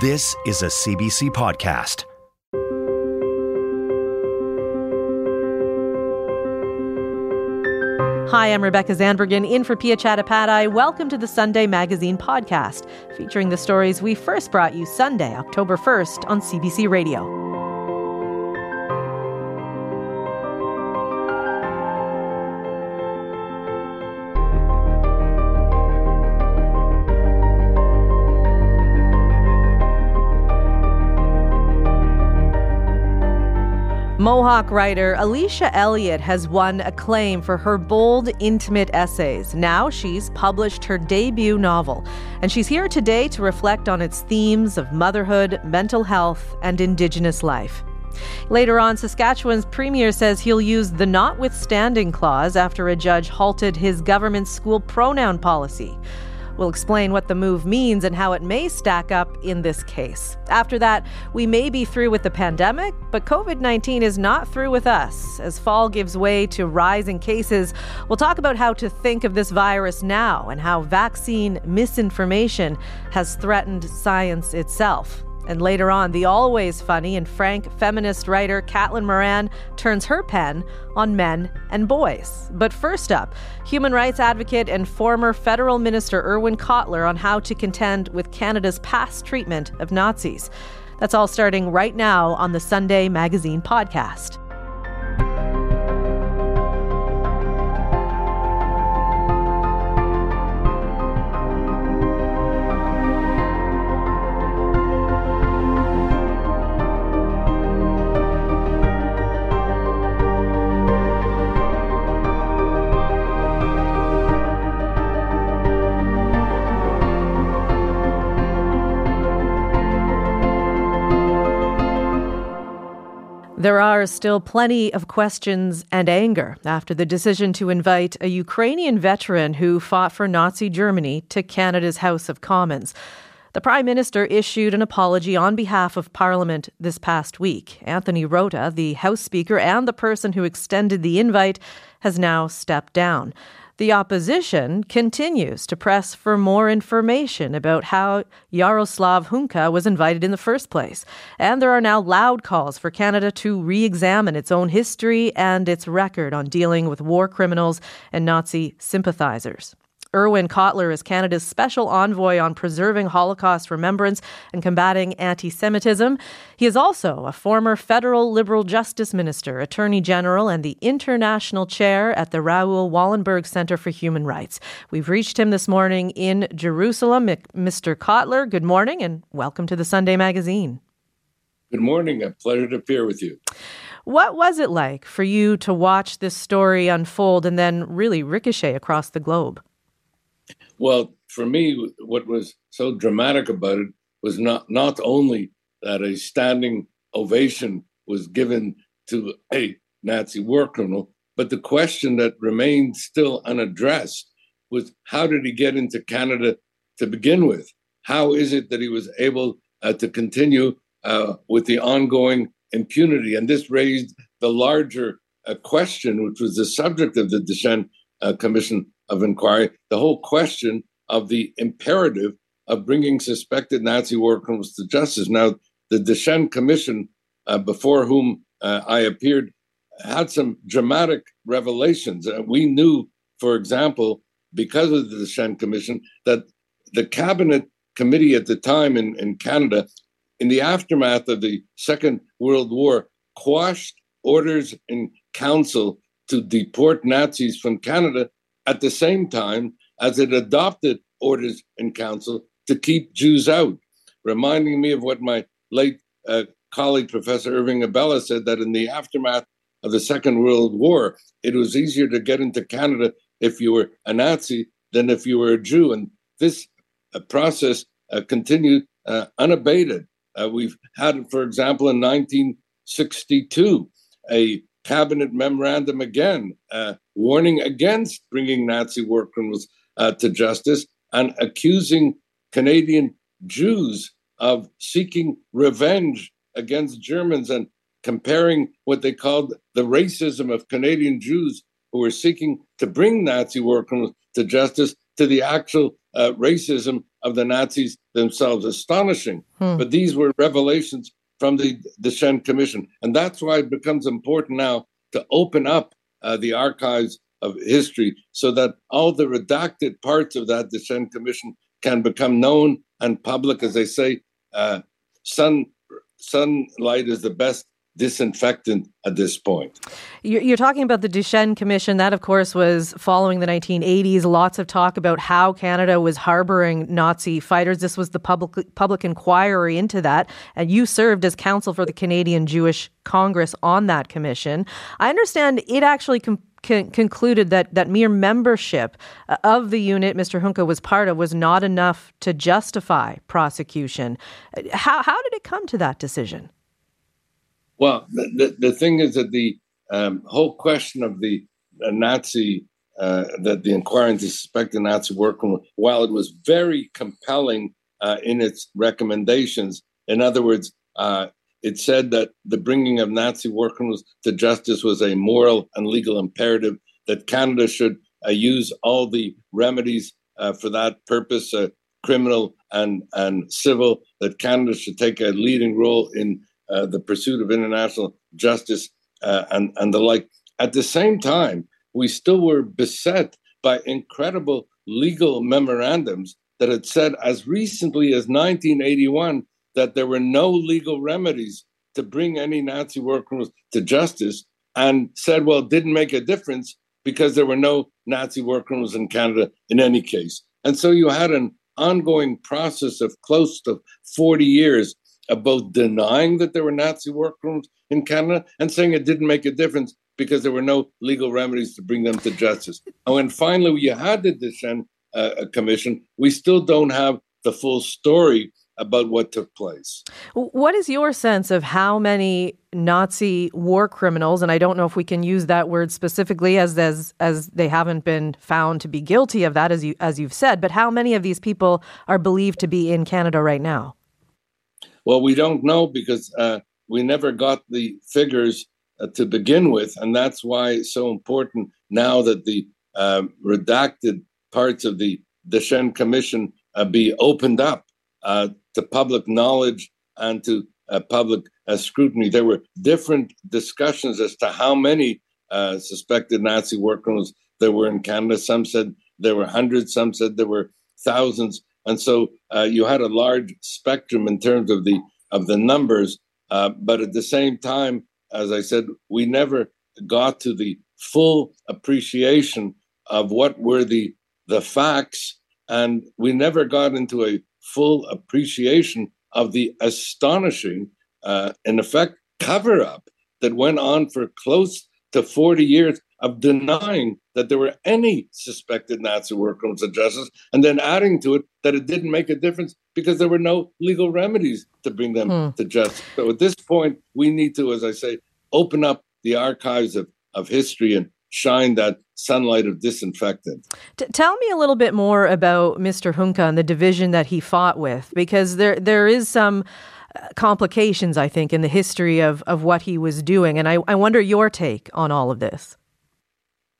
This is a CBC podcast. Hi, I'm Rebecca Zandbergen in for Piya Chattopadhyay. Welcome to the Sunday Magazine podcast, featuring the stories we first brought you Sunday, October 1st on CBC Radio. Mohawk writer Alicia Elliott has won acclaim for her bold, intimate essays. Now she's published her debut novel, and she's here today to reflect on its themes of motherhood, mental health, and Indigenous life. Later on, Saskatchewan's premier says he'll use the notwithstanding clause after a judge halted his government school pronoun policy. We'll explain what the move means and how it may stack up in this case. After that, we may be through with the pandemic, but COVID 19 is not through with us. As fall gives way to rising cases, we'll talk about how to think of this virus now and how vaccine misinformation has threatened science itself. And later on, the always funny and frank feminist writer Caitlin Moran turns her pen on men and boys. But first up, human rights advocate and former federal minister Irwin Cotler on how to contend with Canada's past treatment of Nazis. That's all starting right now on the Sunday Magazine podcast. There are still plenty of questions and anger after the decision to invite a Ukrainian veteran who fought for Nazi Germany to Canada's House of Commons. The Prime Minister issued an apology on behalf of Parliament this past week. Anthony Rota, the House Speaker and the person who extended the invite, has now stepped down. The opposition continues to press for more information about how Yaroslav Hunka was invited in the first place. And there are now loud calls for Canada to re examine its own history and its record on dealing with war criminals and Nazi sympathizers. Irwin Cotler is Canada's special envoy on preserving Holocaust remembrance and combating anti Semitism. He is also a former federal Liberal Justice Minister, Attorney General, and the international chair at the Raoul Wallenberg Center for Human Rights. We've reached him this morning in Jerusalem. Mr. Cotler, good morning and welcome to the Sunday Magazine. Good morning. A pleasure to appear with you. What was it like for you to watch this story unfold and then really ricochet across the globe? Well, for me, what was so dramatic about it was not not only that a standing ovation was given to a Nazi war criminal, but the question that remained still unaddressed was how did he get into Canada to begin with? How is it that he was able uh, to continue uh, with the ongoing impunity? And this raised the larger uh, question, which was the subject of the Deschênes uh, Commission of inquiry, the whole question of the imperative of bringing suspected Nazi war criminals to justice. Now, the Deschênes Commission, uh, before whom uh, I appeared, had some dramatic revelations. Uh, we knew, for example, because of the Deschênes Commission, that the cabinet committee at the time in, in Canada, in the aftermath of the Second World War, quashed orders in council to deport Nazis from Canada at the same time as it adopted orders in council to keep Jews out, reminding me of what my late uh, colleague, Professor Irving Abella, said that in the aftermath of the Second World War, it was easier to get into Canada if you were a Nazi than if you were a Jew. And this uh, process uh, continued uh, unabated. Uh, we've had, for example, in 1962, a cabinet memorandum again uh, warning against bringing Nazi war criminals uh, to justice and accusing Canadian Jews of seeking revenge against Germans and comparing what they called the racism of Canadian Jews who were seeking to bring Nazi war criminals to justice to the actual uh, racism of the Nazis themselves. Astonishing. Hmm. But these were revelations from the Deschênes Commission. And that's why it becomes important now to open up uh, the archives of history so that all the redacted parts of that Deschênes Commission can become known and public. As they say, uh, sun, sunlight is the best disinfectant at this point. You're talking about the Deschênes Commission. That, of course, was following the 1980s. Lots of talk about how Canada was harboring Nazi fighters. This was the public public inquiry into that, and you served as counsel for the Canadian Jewish Congress on that commission. I understand it actually. Com- con- concluded that that mere membership uh, of the unit Mr. Hunka was part of was not enough to justify prosecution. How how did it come to that decision? Well, the, the, the thing is that the um, whole question of the uh, Nazi, uh, that the inquiry into suspected Nazi work, while it was very compelling uh, in its recommendations, in other words, uh, it said that the bringing of Nazi criminals to justice was a moral and legal imperative, that Canada should uh, use all the remedies uh, for that purpose, criminal and, and civil, that Canada should take a leading role in uh, the pursuit of international justice, uh, and, and the like. At the same time, we still were beset by incredible legal memorandums that had said as recently as 1981 that there were no legal remedies to bring any Nazi criminals to justice, and said, well, it didn't make a difference because there were no Nazi criminals in Canada in any case. And so you had an ongoing process of close to 40 years about denying that there were Nazi criminals in Canada and saying it didn't make a difference because there were no legal remedies to bring them to justice. And when finally you had the Deschênes uh, Commission, we still don't have the full story about what took place. What is your sense of how many Nazi war criminals, and I don't know if we can use that word specifically as as as they haven't been found to be guilty of that as you as you've said, but how many of these people are believed to be in Canada right now? Well, we don't know because uh, we never got the figures uh, to begin with, and that's why it's so important now that the uh, redacted parts of the Deschênes Commission uh, be opened up uh, to public knowledge and to uh, public scrutiny. There were different discussions as to how many suspected Nazi war criminals there were in Canada. Some said there were hundreds, some said there were thousands. And so uh, you had a large spectrum in terms of the of the numbers, uh, but at the same time, as I said, we never got to the full appreciation of what were the the facts, and we never got into a full appreciation of the astonishing, uh, in effect, cover up that went on for close to 40 years of denying that there were any suspected Nazi war criminals of justice, and then adding to it that it didn't make a difference because there were no legal remedies to bring them hmm. to justice. So at this point, we need to, as I say, open up the archives of, of history and shine that sunlight of disinfectant. T- tell me a little bit more about Mr. Hunka and the division that he fought with, because there there is some uh, complications, I think, in the history of, of what he was doing. And I, I wonder your take on all of this.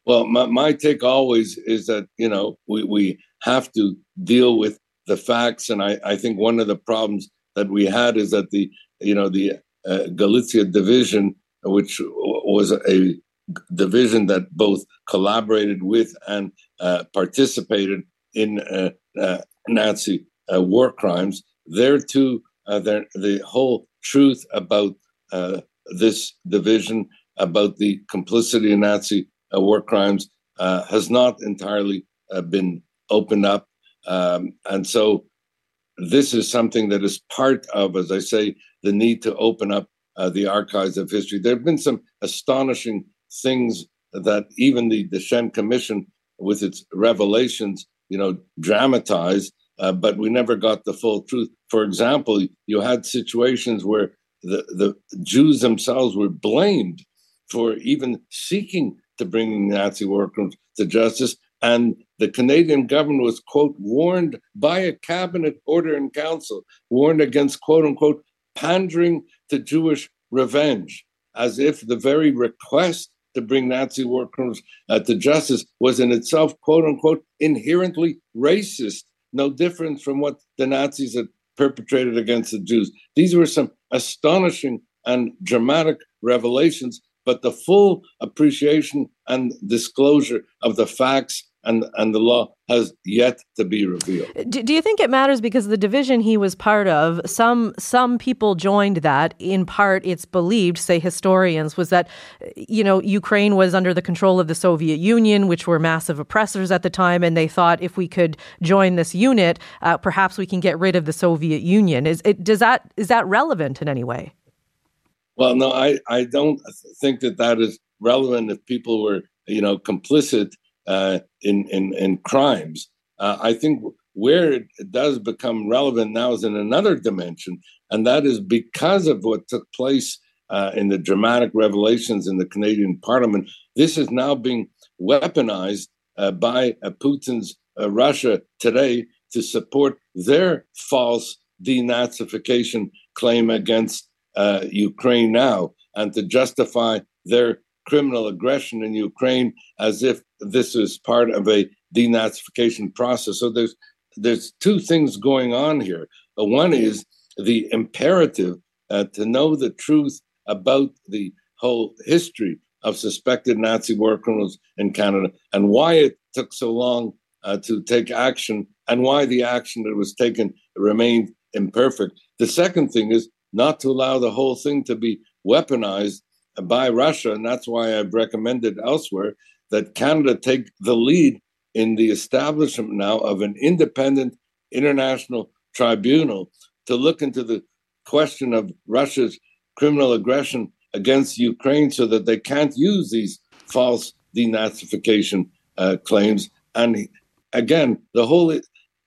Well, my, my take always is that, you know, we, we have to deal with the facts. And I, I think one of the problems that we had is that the, you know, the uh, Galicia division, which was a division that both collaborated with and uh, participated in uh, uh Nazi uh, war crimes, there too, uh, the whole truth about this division, about the complicity in Nazi war crimes uh, has not entirely uh, been opened up. Um, and so this is something that is part of, as I say, the need to open up uh, the archives of history. There have been some astonishing things that even the Deschênes Commission, with its revelations, you know, dramatized. uh, but we never got the full truth. For example, you had situations where the, the Jews themselves were blamed for even seeking to bring Nazi criminals to justice. And the Canadian government was, quote, warned by a cabinet order in council, warned against, quote unquote, pandering to Jewish revenge, as if the very request to bring Nazi war criminals uh, to justice was in itself, quote unquote, inherently racist, no different from what the Nazis had perpetrated against the Jews. These were some astonishing and dramatic revelations, but the full appreciation and disclosure of the facts and, and the law has yet to be revealed. Do, do, you think it matters because the division he was part of, some some people joined that. In part, it's believed, say historians, was that you know Ukraine was under the control of the Soviet Union, which were massive oppressors at the time, and they thought if we could join this unit, uh, perhaps we can get rid of the Soviet Union. Is it does that is that relevant in any way? Well, no, I I don't think that that is relevant if people were you know complicit uh, in, in, in crimes. Uh, I think where it does become relevant now is in another dimension, and that is because of what took place uh, in the dramatic revelations in the Canadian Parliament. This is now being weaponized uh, by uh, Putin's uh, Russia today to support their false denazification claim against Ukraine now and to justify their criminal aggression in Ukraine as if this is part of a denazification process. So there's there's two things going on here. Uh, one is the imperative uh, to know the truth about the whole history of suspected Nazi war criminals in Canada and why it took so long uh, to take action and why the action that was taken remained imperfect. The second thing is not to allow the whole thing to be weaponized by Russia, and that's why I've recommended elsewhere that Canada take the lead in the establishment now of an independent international tribunal to look into the question of Russia's criminal aggression against Ukraine so that they can't use these false denazification uh, claims. And again, the whole uh,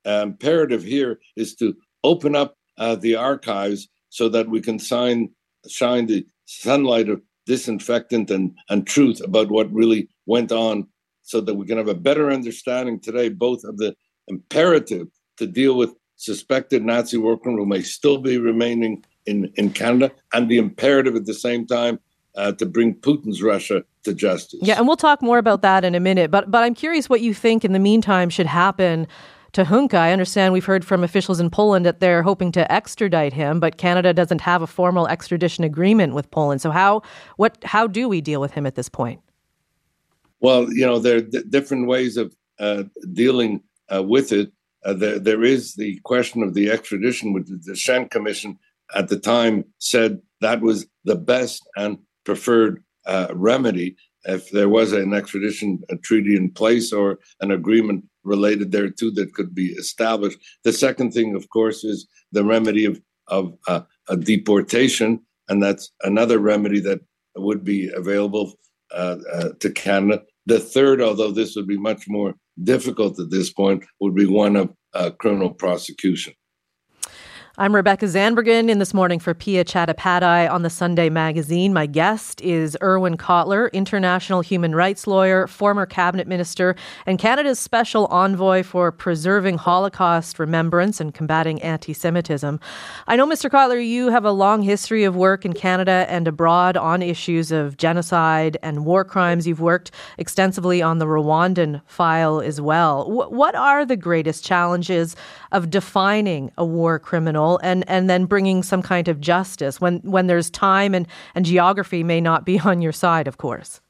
imperative here is to open up uh, the archives so that we can sign, shine the sunlight of disinfectant and, and truth about what really went on so that we can have a better understanding today both of the imperative to deal with suspected Nazi criminals who may still be remaining in, in Canada and the imperative at the same time uh, to bring Putin's Russia to justice. Yeah, and we'll talk more about that in a minute. But but I'm curious what you think in the meantime should happen to Hunka. I understand we've heard from officials in Poland that they're hoping to extradite him, but Canada doesn't have a formal extradition agreement with Poland. So how what how do we deal with him at this point? Well, you know there are d- different ways of uh, dealing uh, with it. Uh, there, there is the question of the extradition, which the Deschênes Commission at the time said that was the best and preferred uh, remedy if there was an extradition treaty in place or an agreement related there too that could be established. The second thing, of course, is the remedy of of uh, a deportation, and that's another remedy that would be available uh, uh, to Canada. The third, although this would be much more difficult at this point, would be one of uh, criminal prosecution. I'm Rebecca Zandbergen in this morning for Piya Chattopadhyay on the Sunday Magazine. My guest is Irwin Cotler, international human rights lawyer, former cabinet minister, and Canada's special envoy for preserving Holocaust remembrance and combating anti Semitism. I know, Mr. Cotler, you have a long history of work in Canada and abroad on issues of genocide and war crimes. You've worked extensively on the Rwandan file as well. W- what are the greatest challenges of defining a war criminal? Criminal and, and then bringing some kind of justice when, when there's time and, and geography may not be on your side, of course?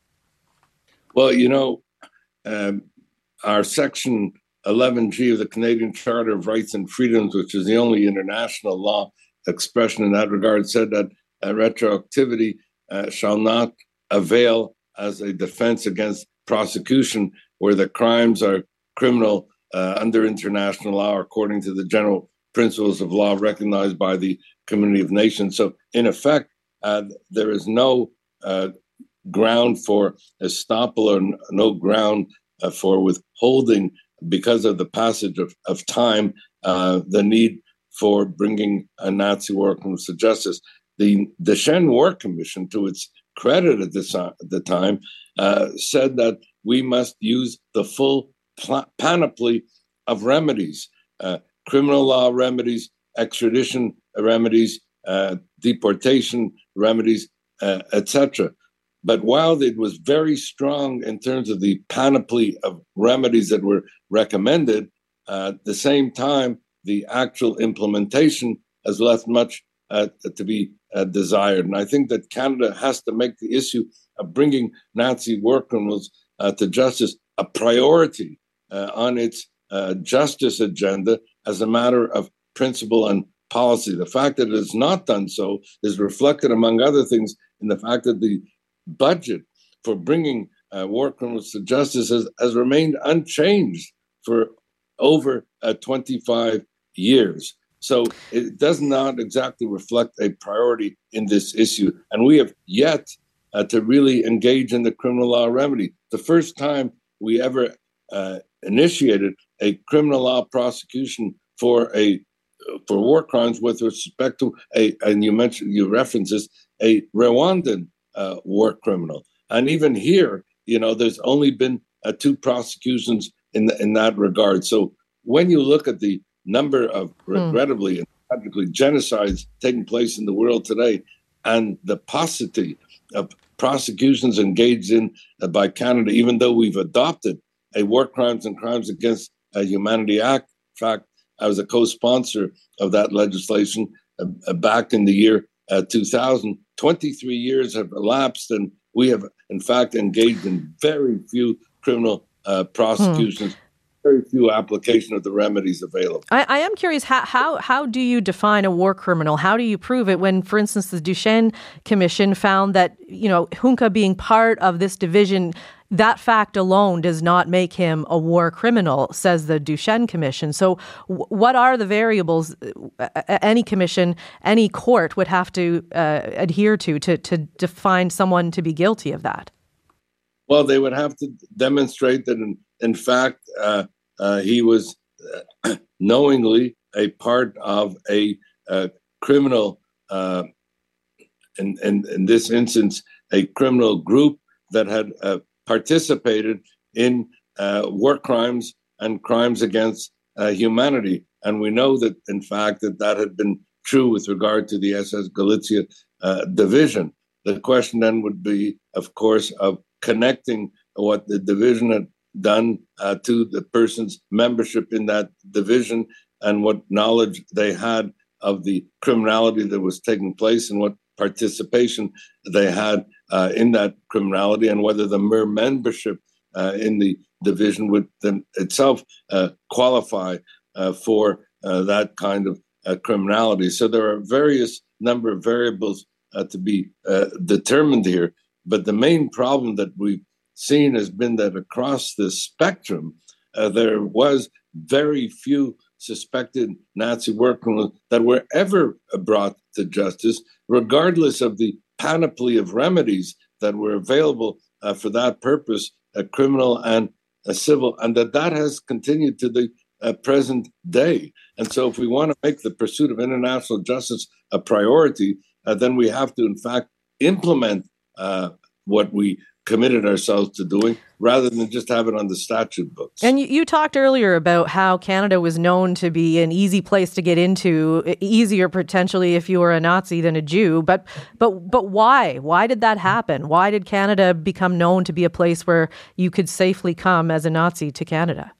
Well, you know, um, our section 11G of the Canadian Charter of Rights and Freedoms, which is the only international law expression in that regard, said that uh, retroactivity uh, shall not avail as a defense against prosecution where the crimes are criminal uh, under international law according to the general principles of law recognized by the community of nations. So, in effect, uh, there is no uh, ground for estoppel or no ground uh, for withholding because of the passage of, of time uh, the need for bringing a Nazi war criminals to justice. The Deschênes War Commission, to its credit at, this, at the time, uh, said that we must use the full pl- panoply of remedies uh, criminal law remedies, extradition remedies, uh, deportation remedies, uh, etc. But while it was very strong in terms of the panoply of remedies that were recommended, uh, at the same time, the actual implementation has left much uh, to be uh, desired. And I think that Canada has to make the issue of bringing Nazi war criminals uh, to justice a priority on its justice agenda as a matter of principle and policy. The fact that it has not done so is reflected, among other things, in the fact that the budget for bringing uh, war criminals to justice has, has remained unchanged for over uh, 25 years. So it does not exactly reflect a priority in this issue. And we have yet uh, to really engage in the criminal law remedy. The first time we ever uh, initiated a criminal law prosecution for a for war crimes with respect to a and you mentioned you references a Rwandan uh, war criminal. And even here, you know, there's only been uh, two prosecutions in the, in that regard. So when you look at the number of hmm. regrettably and tragically genocides taking place in the world today, and the paucity of prosecutions engaged in uh, by Canada, even though we've adopted a War Crimes and Crimes Against uh, Humanity Act. Fact, I was a co-sponsor of that legislation uh, uh back in the year uh, 2000. 23 years have elapsed, and we have, in fact, engaged in very few criminal uh, prosecutions. Hmm very few application of the remedies available. I, I, am curious how, how how do you define a war criminal? How do you prove it when, for instance, the Deschênes Commission found that you know Hunka being part of this division that fact alone does not make him a war criminal, says the Deschênes Commission. So, w- what are the variables uh, any commission, any court would have to uh, adhere to, to to define someone to be guilty of that? Well, they would have to demonstrate that, in, in fact, uh, uh, he was uh, knowingly a part of a criminal, uh, in, in, in this instance, a criminal group that had uh, participated in uh, war crimes and crimes against uh, humanity. And we know that, in fact, that that had been true with regard to the SS Galicia uh, division. The question then would be, of course, of connecting what the division had done uh, to the person's membership in that division and what knowledge they had of the criminality that was taking place and what participation they had uh, in that criminality and whether the mere membership uh, in the division would them itself uh, qualify uh, for uh, that kind of criminality. So there are various number of variables to be determined here. But the main problem that we've seen has been that across the spectrum, there was very few suspected Nazi criminals that were ever brought to justice, regardless of the panoply of remedies that were available uh, for that purpose, criminal and civil, and that that has continued to the uh, present day. And so, if we want to make the pursuit of international justice a priority, uh, then we have to, in fact, implement uh, what we committed ourselves to doing rather than just have it on the statute books. And you, you, talked earlier about how Canada was known to be an easy place to get into, easier potentially if you were a Nazi than a Jew. But but but why? Why did that happen? Why did Canada become known to be a place where you could safely come as a Nazi to Canada?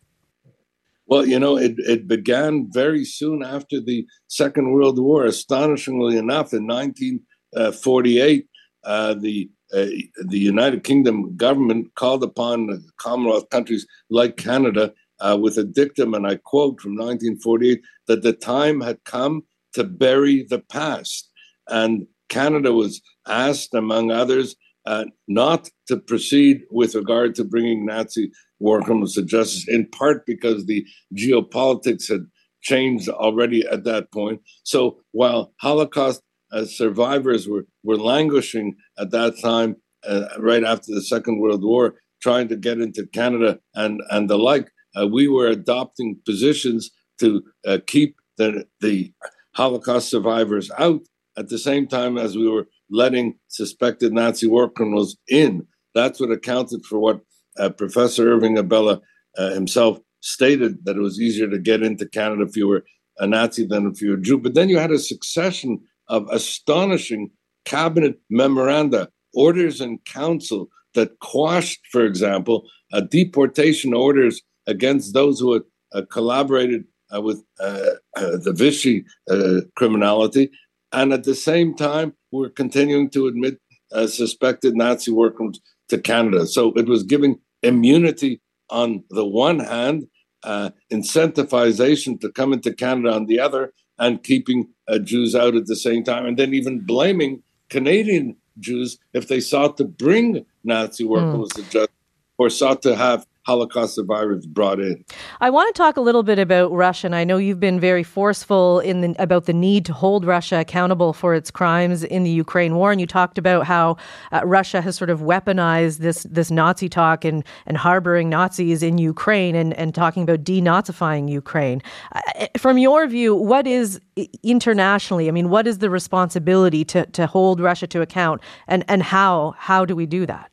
Well, you know, it, it began very soon after the Second World War. Astonishingly enough, in 1948, uh, the uh, the United Kingdom government called upon Commonwealth countries like Canada uh, with a dictum, and I quote from 1948, that the time had come to bury the past. And Canada was asked, among others, uh, not to proceed with regard to bringing Nazi war criminals to justice, in part because the geopolitics had changed already at that point. So while Holocaust as survivors were, were languishing at that time, uh, right after the Second World War, trying to get into Canada and, and the like. Uh, we were adopting positions to uh, keep the, the Holocaust survivors out at the same time as we were letting suspected Nazi war criminals in. That's what accounted for what uh, Professor Irving Abella uh, himself stated that it was easier to get into Canada if you were a Nazi than if you were a Jew. But then you had a succession of astonishing cabinet memoranda, orders and council that quashed, for example, uh, deportation orders against those who had uh, collaborated uh, with uh, uh, the Vichy uh, criminality. And at the same time, we're continuing to admit suspected Nazi workers to Canada. So it was giving immunity on the one hand, incentivization to come into Canada on the other, and keeping Jews out at the same time, and then even blaming Canadian Jews if they sought to bring Nazi workers mm. to justice or sought to have Holocaust survivors brought in. I want to talk a little bit about Russia, and I know you've been very forceful in the, about the need to hold Russia accountable for its crimes in the Ukraine war. And you talked about how uh, Russia has sort of weaponized this this Nazi talk and and harboring Nazis in Ukraine and and talking about denazifying Ukraine. Uh, from your view, what is internationally? I mean, what is the responsibility to to hold Russia to account, and and how how do we do that?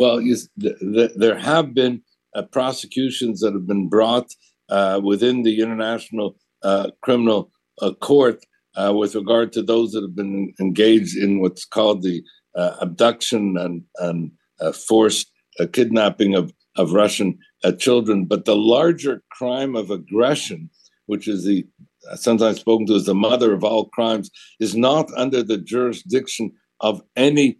Well, you, there have been uh, prosecutions that have been brought uh, within the International uh, Criminal uh, Court uh, with regard to those that have been engaged in what's called the uh, abduction and, and forced kidnapping of, of Russian children. But the larger crime of aggression, which is the sometimes spoken to as the mother of all crimes, is not under the jurisdiction of any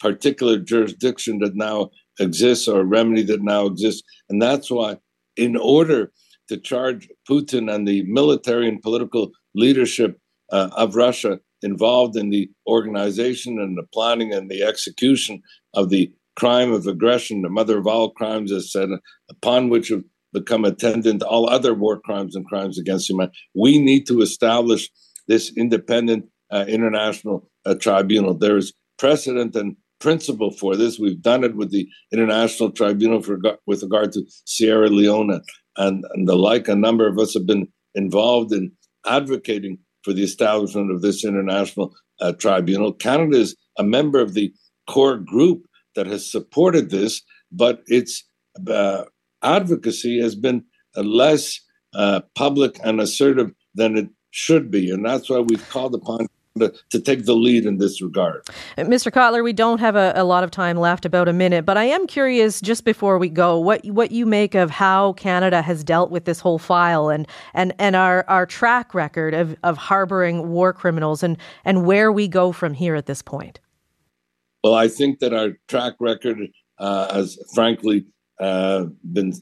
particular jurisdiction that now exists or remedy that now exists. And that's why, in order to charge Putin and the military and political leadership uh, of Russia involved in the organization and the planning and the execution of the crime of aggression, the mother of all crimes, as said, upon which have become attendant all other war crimes and crimes against humanity. We need to establish this independent uh, international uh, tribunal. There is precedent and principle for this. We've done it with the International Tribunal for, with regard to Sierra Leone and, and the like. A number of us have been involved in advocating for the establishment of this international uh, tribunal. Canada is a member of the core group that has supported this, but its uh, advocacy has been uh, less uh, public and assertive than it should be. And that's why we've called upon to, to take the lead in this regard. Uh, Mr. Cotler, we don't have a, a, lot of time left, about a minute, but I am curious, just before we go, what what you make of how Canada has dealt with this whole file and and, and our, our track record of, of harboring war criminals and, and where we go from here at this point. Well, I think that our track record uh, has frankly uh, been,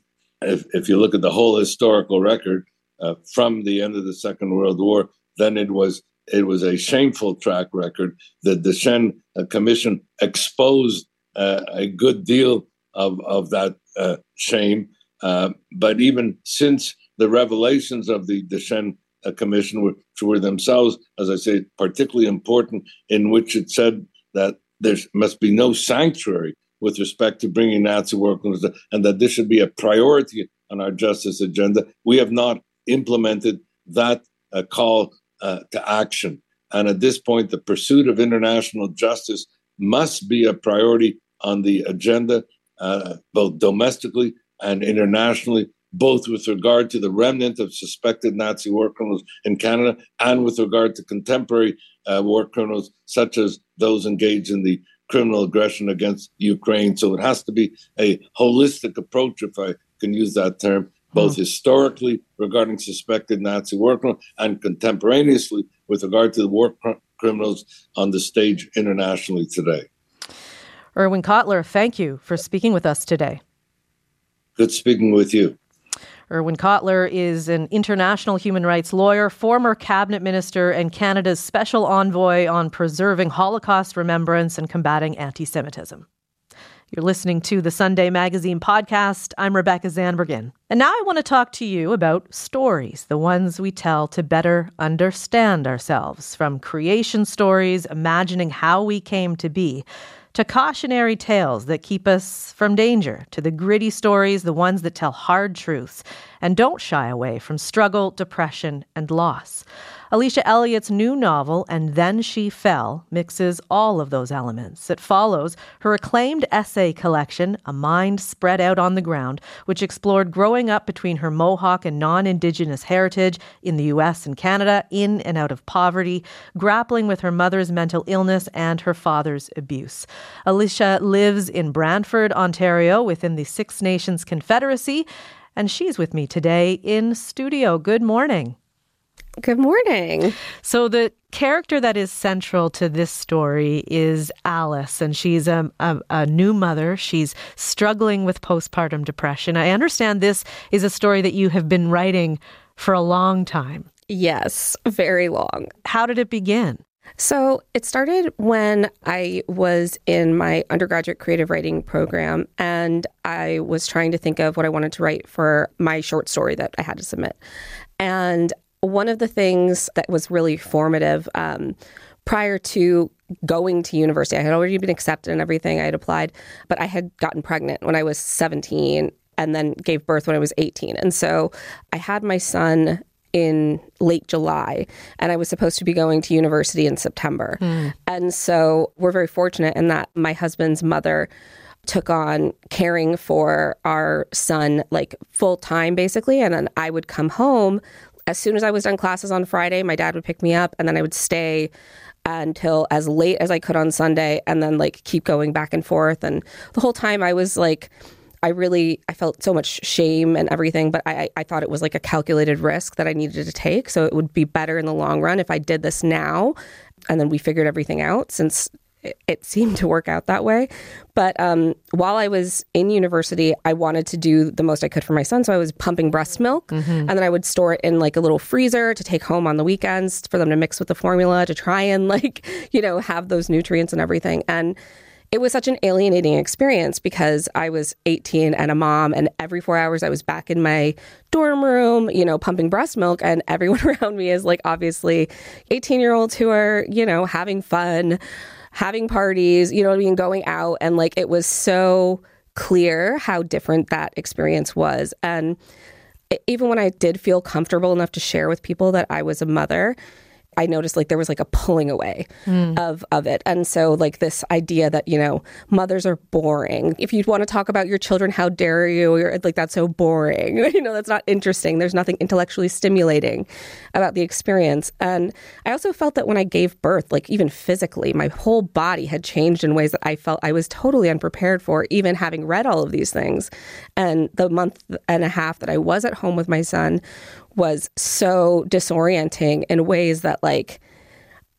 if, if you look at the whole historical record uh, from the end of the Second World War, then it was it was a shameful track record. That the Deschênes uh, Commission exposed uh, a good deal of, of that uh, shame. Uh, but even since the revelations of the Deschênes uh, Commission, which were themselves, as I say, particularly important, in which it said that there must be no sanctuary with respect to bringing Nazi workers, and that this should be a priority on our justice agenda. We have not implemented that uh, call uh, to action. And at this point, the pursuit of international justice must be a priority on the agenda, uh, both domestically and internationally, both with regard to the remnant of suspected Nazi war criminals in Canada and with regard to contemporary uh, war criminals, such as those engaged in the criminal aggression against Ukraine. So it has to be a holistic approach, if I can use that term, both hmm. historically regarding suspected Nazi war criminals and contemporaneously with regard to the war cr- criminals on the stage internationally today. Irwin Cotler, thank you for speaking with us today. Good speaking with you. Irwin Cotler is an international human rights lawyer, former cabinet minister, and Canada's special envoy on preserving Holocaust remembrance and combating anti Semitism. You're listening to the Sunday Magazine podcast. I'm Rebecca Zandbergen. And now I want to talk to you about stories, the ones we tell to better understand ourselves, from creation stories, imagining how we came to be, to cautionary tales that keep us from danger, to the gritty stories, the ones that tell hard truths, and don't shy away from struggle, depression, and loss. Alicia Elliott's new novel, And Then She Fell, mixes all of those elements. It follows her acclaimed essay collection, A Mind Spread Out on the Ground, which explored growing up between her Mohawk and non Indigenous heritage in the US and Canada, in and out of poverty, grappling with her mother's mental illness and her father's abuse. Alicia lives in Brantford, Ontario, within the Six Nations Confederacy, and she's with me today in studio. Good morning. Good morning. So, the character that is central to this story is Alice, and she's a, a, a, new mother. She's struggling with postpartum depression. I understand this is a story that you have been writing for a long time. Yes, very long. How did it begin? So it started when I was in my undergraduate creative writing program and I was trying to think of what I wanted to write for my short story that I had to submit. And one of the things that was really formative um, prior to going to university, I had already been accepted and everything. I had applied, but I had gotten pregnant when I was 17 and then gave birth when I was 18. And so I had my son in late July, and I was supposed to be going to university in September. Mm. And so we're very fortunate in that my husband's mother took on caring for our son like full time basically and then I would come home as soon as I was done classes on Friday, my dad would pick me up and then I would stay until as late as I could on Sunday and then like keep going back and forth. And the whole time I was like, I really I felt so much shame and everything, but I, I thought it was like a calculated risk that I needed to take. So it would be better in the long run if I did this now and then we figured everything out since it, seemed to work out that way. But um, while I was in university, I wanted to do the most I could for my son. So I was pumping breast milk mm-hmm. and then I would store it in like a little freezer to take home on the weekends for them to mix with the formula to try and like, you know, have those nutrients and everything. And it was such an alienating experience because I was 18 and a mom, and every four hours I was back in my dorm room, you know, pumping breast milk, and everyone around me is like obviously 18 year olds who are, you know, having fun having parties, you know what I mean, going out. And like it was so clear how different that experience was. And even when I did feel comfortable enough to share with people that I was a mother, I noticed like there was like a pulling away mm. of of it. And so like this idea that, you know, mothers are boring. If you want to talk about your children, how dare you? You're like that's so boring. you know, that's not interesting. There's nothing intellectually stimulating about the experience. And I also felt that when I gave birth, like even physically, my whole body had changed in ways that I felt I was totally unprepared for, even having read all of these things. And the month and a half that I was at home with my son was so disorienting in ways that like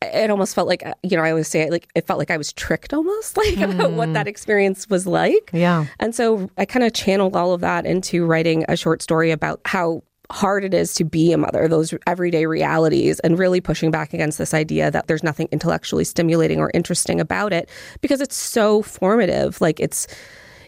it almost felt like you know i always say it, like it felt like i was tricked almost. Like mm. about what that experience was like. Yeah. And so i kind of channeled all of that into writing a short story about how hard it is to be a mother those everyday realities and really pushing back against this idea that there's nothing intellectually stimulating or interesting about it because it's so formative. Like it's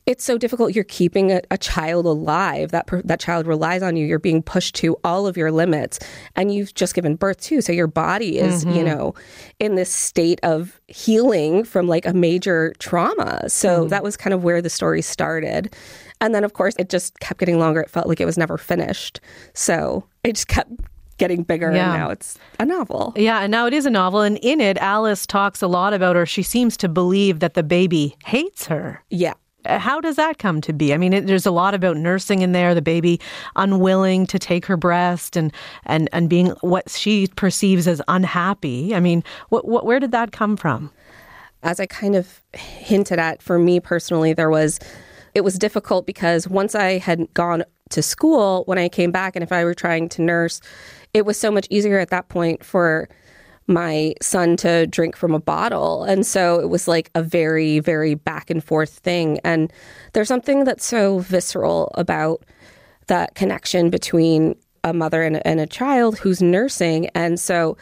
it's so difficult. You're keeping a, a child alive. That per, that child relies on you. You're being pushed to all of your limits, and you've just given birth too. So your body is, mm-hmm. you know, in this state of healing from like a major trauma. So mm. that was kind of where the story started. And then, of course, it just kept getting longer. It felt like it was never finished. So it just kept getting bigger yeah. and now it's a novel. Yeah, and now it is a novel and in it Alice talks a lot about her she seems to believe that the baby hates her. Yeah. Uh, how does that come to be? I mean, it, there's a lot about nursing in there, the baby unwilling to take her breast and, and, and being what she perceives as unhappy. I mean, what, what, where did that come from? As I kind of hinted at, for me personally, there was, it was difficult because once I had gone to school, when I came back, and if I were trying to nurse, it was so much easier at that point for my son to drink from a bottle. And so it was like a very, very back and forth thing. And there's something that's so visceral about that connection between a mother and, and a child who's nursing. And so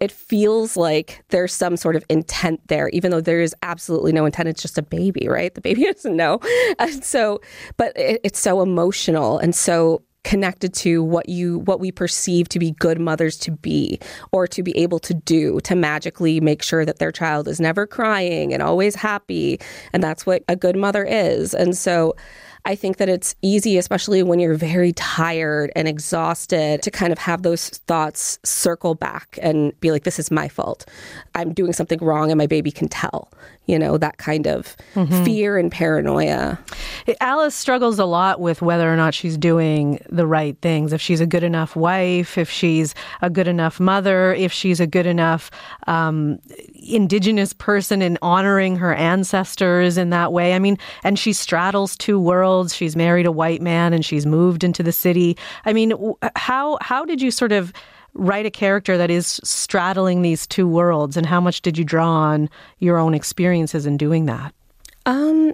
it feels like there's some sort of intent there, even though there is absolutely no intent. It's just a baby, right? The baby doesn't know. And so, but it, it's so emotional and so connected to what you what we perceive to be good mothers to be or to be able to do to magically make sure that their child is never crying and always happy. And that's what a good mother is. And so I think that it's easy, especially when you're very tired and exhausted, to kind of have those thoughts circle back and be like, this is my fault. I'm doing something wrong and my baby can tell you know, that kind of mm-hmm. fear and paranoia. Alice struggles a lot with whether or not she's doing the right things, if she's a good enough wife, if she's a good enough mother, if she's a good enough um, indigenous person in honoring her ancestors in that way. I mean, and she straddles two worlds. She's married a white man and she's moved into the city. I mean, how how did you sort of write a character that is straddling these two worlds and how much did you draw on your own experiences in doing that um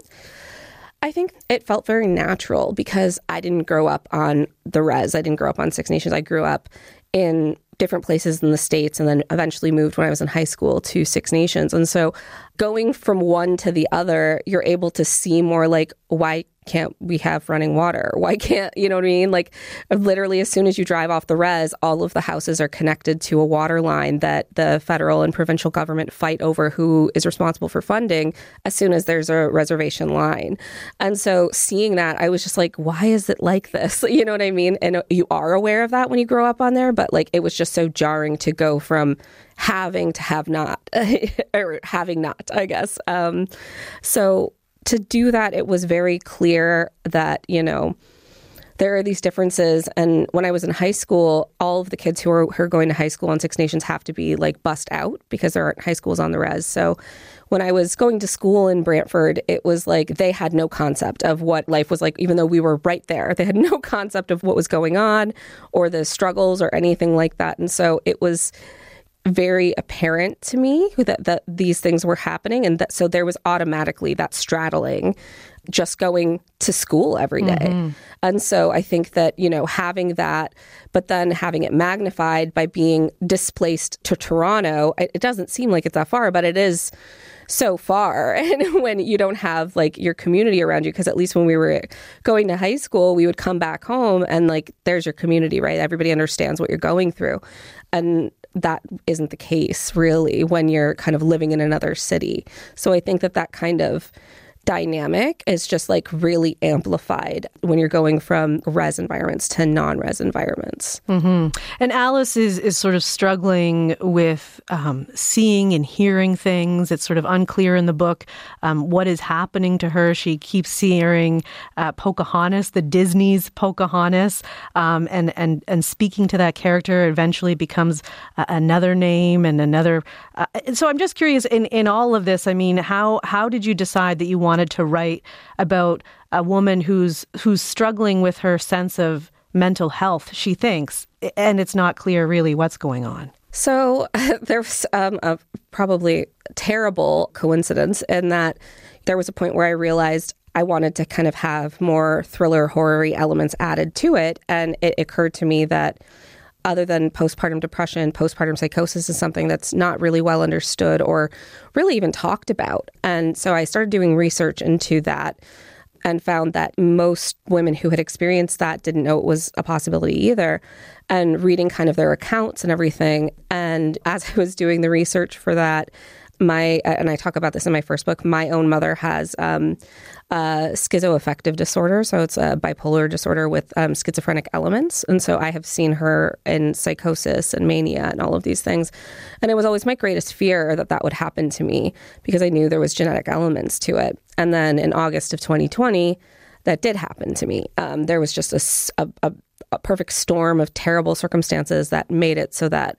I think it felt very natural because I didn't grow up on the res. I didn't grow up on Six Nations. I grew up in different places in the States and then eventually moved when I was in high school to Six Nations. And so going from one to the other, you're able to see more like why can't we have running water? Why can't, you know what I mean? Like, literally, as soon as you drive off the res, all of the houses are connected to a water line that the federal and provincial government fight over who is responsible for funding as soon as there's a reservation line. And so, seeing that, I was just like, why is it like this? You know what I mean? And you are aware of that when you grow up on there, but like, it was just so jarring to go from having to have not, or having not, I guess. Um, so, to do that, it was very clear that, you know, there are these differences. And when I was in high school, all of the kids who are, who are going to high school on Six Nations have to be like bussed out because there aren't high schools on the res. So when I was going to school in Brantford, it was like they had no concept of what life was like, even though we were right there. They had no concept of what was going on or the struggles or anything like that. And so it was very apparent to me that, that these things were happening. And that, so there was automatically that straddling just going to school every day. Mm-hmm. And so I think that, you know, having that, but then having it magnified by being displaced to Toronto, it, it doesn't seem like it's that far, but it is so far and when you don't have like your community around you because at least when we were going to high school we would come back home and like there's your community right everybody understands what you're going through and that isn't the case really when you're kind of living in another city. So I think that that kind of dynamic is just like really amplified when you're going from res environments to non-res environments. Mm-hmm. And Alice is is sort of struggling with um, seeing and hearing things. It's sort of unclear in the book um, what is happening to her. She keeps hearing uh, Pocahontas, the Disney's Pocahontas, um, and and and speaking to that character eventually becomes uh, another name and another. Uh, so I'm just curious in in all of this. I mean, how how did you decide that you want wanted to write about a woman who's who's struggling with her sense of mental health. She thinks, and it's not clear really what's going on. So there's um, a probably terrible coincidence in that there was a point where I realized I wanted to kind of have more thriller horror elements added to it, and it occurred to me that other than postpartum depression, postpartum psychosis is something that's not really well understood or really even talked about. And so I started doing research into that and found that most women who had experienced that didn't know it was a possibility either. And reading kind of their accounts and everything. And as I was doing the research for that, my and I talk about this in my first book. My own mother has um, a schizoaffective disorder, so it's a bipolar disorder with um, schizophrenic elements, and so I have seen her in psychosis and mania and all of these things, and it was always my greatest fear that that would happen to me because I knew there was genetic elements to it. And then in August of 2020, that did happen to me. Um, there was just a, a, a perfect storm of terrible circumstances that made it so that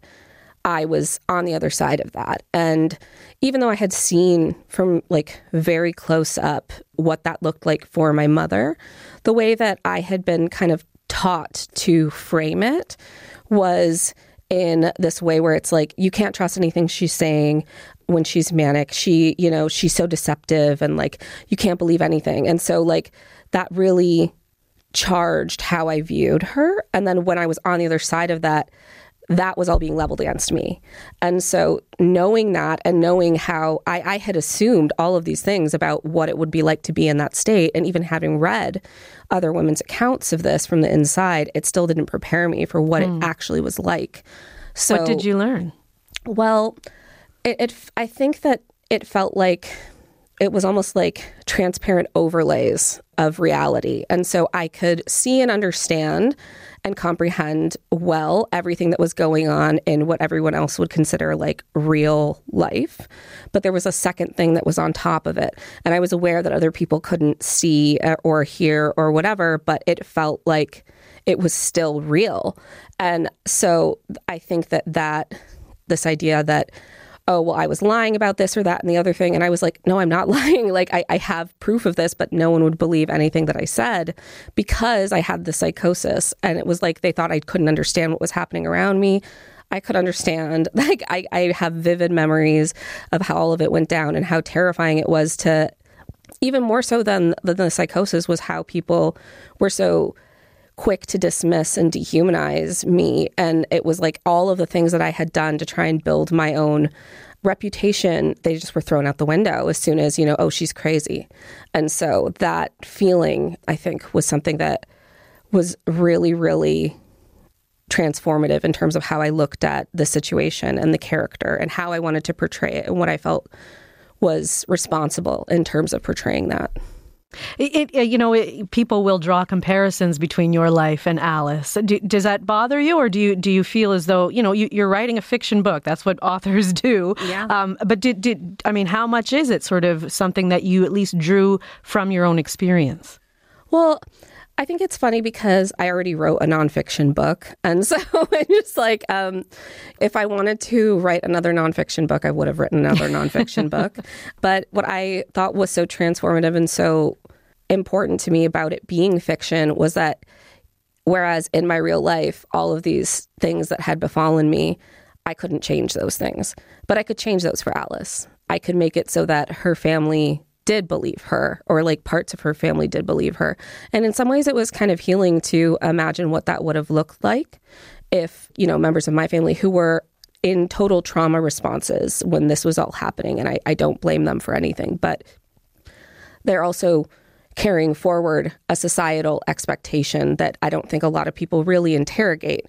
I was on the other side of that. And even though I had seen from like very close up what that looked like for my mother, the way that I had been kind of taught to frame it was in this way where it's like you can't trust anything she's saying when she's manic. She, you know, she's so deceptive and like you can't believe anything. And so like that really charged how I viewed her. And then when I was on the other side of that, that was all being leveled against me. And so, knowing that and knowing how I, I, had assumed all of these things about what it would be like to be in that state, and even having read other women's accounts of this from the inside, it still didn't prepare me for what mm. it hmm. actually was like. So, what did you learn? Well, it, it I think that it felt like it was almost like transparent overlays of reality. And so I could see and understand and comprehend well everything that was going on in what everyone else would consider like real life. But there was a second thing that was on top of it. And I was aware that other people couldn't see uh, or hear or whatever, but it felt like it was still real. And so I think that that this idea that oh, well, I was lying about this or that and the other thing. And I was like, no, I'm not lying. Like, I, I have proof of this, but no one would believe anything that I said because I had the psychosis. And it was like they thought I couldn't understand what was happening around me. I could understand. Like, I, I have vivid memories of how all of it went down and how terrifying it was to, even more so than, than the psychosis, was how people were so quick to dismiss and dehumanize me. And it was like all of the things that I had done to try and build my own reputation, they just were thrown out the window as soon as, you know, oh, she's crazy. And so that feeling, I think, was something that was really, really transformative in terms of how I looked at the situation and the character and how I wanted to portray it and what I felt was responsible in terms of portraying that. It, it, you know, it, people will draw comparisons between your life and Alice. Do, does that bother you, or do you do you feel as though you know you, are writing a fiction book? That's what authors do. Yeah. Um, but did, did I mean, how much is it sort of something that you at least drew from your own experience? Well, I think it's funny because I already wrote a nonfiction book. And so it's just like, um, if I wanted to write another nonfiction book, I would have written another nonfiction book. But what I thought was so transformative and so important to me about it being fiction was that whereas in my real life, all of these things that had befallen me, I couldn't change those things, but I could change those for Alice. I could make it so that her family did believe her, or like parts of her family did believe her. And in some ways, it was kind of healing to imagine what that would have looked like if, you know, members of my family who were in total trauma responses when this was all happening. And I, I don't blame them for anything, but they're also carrying forward a societal expectation that I don't think a lot of people really interrogate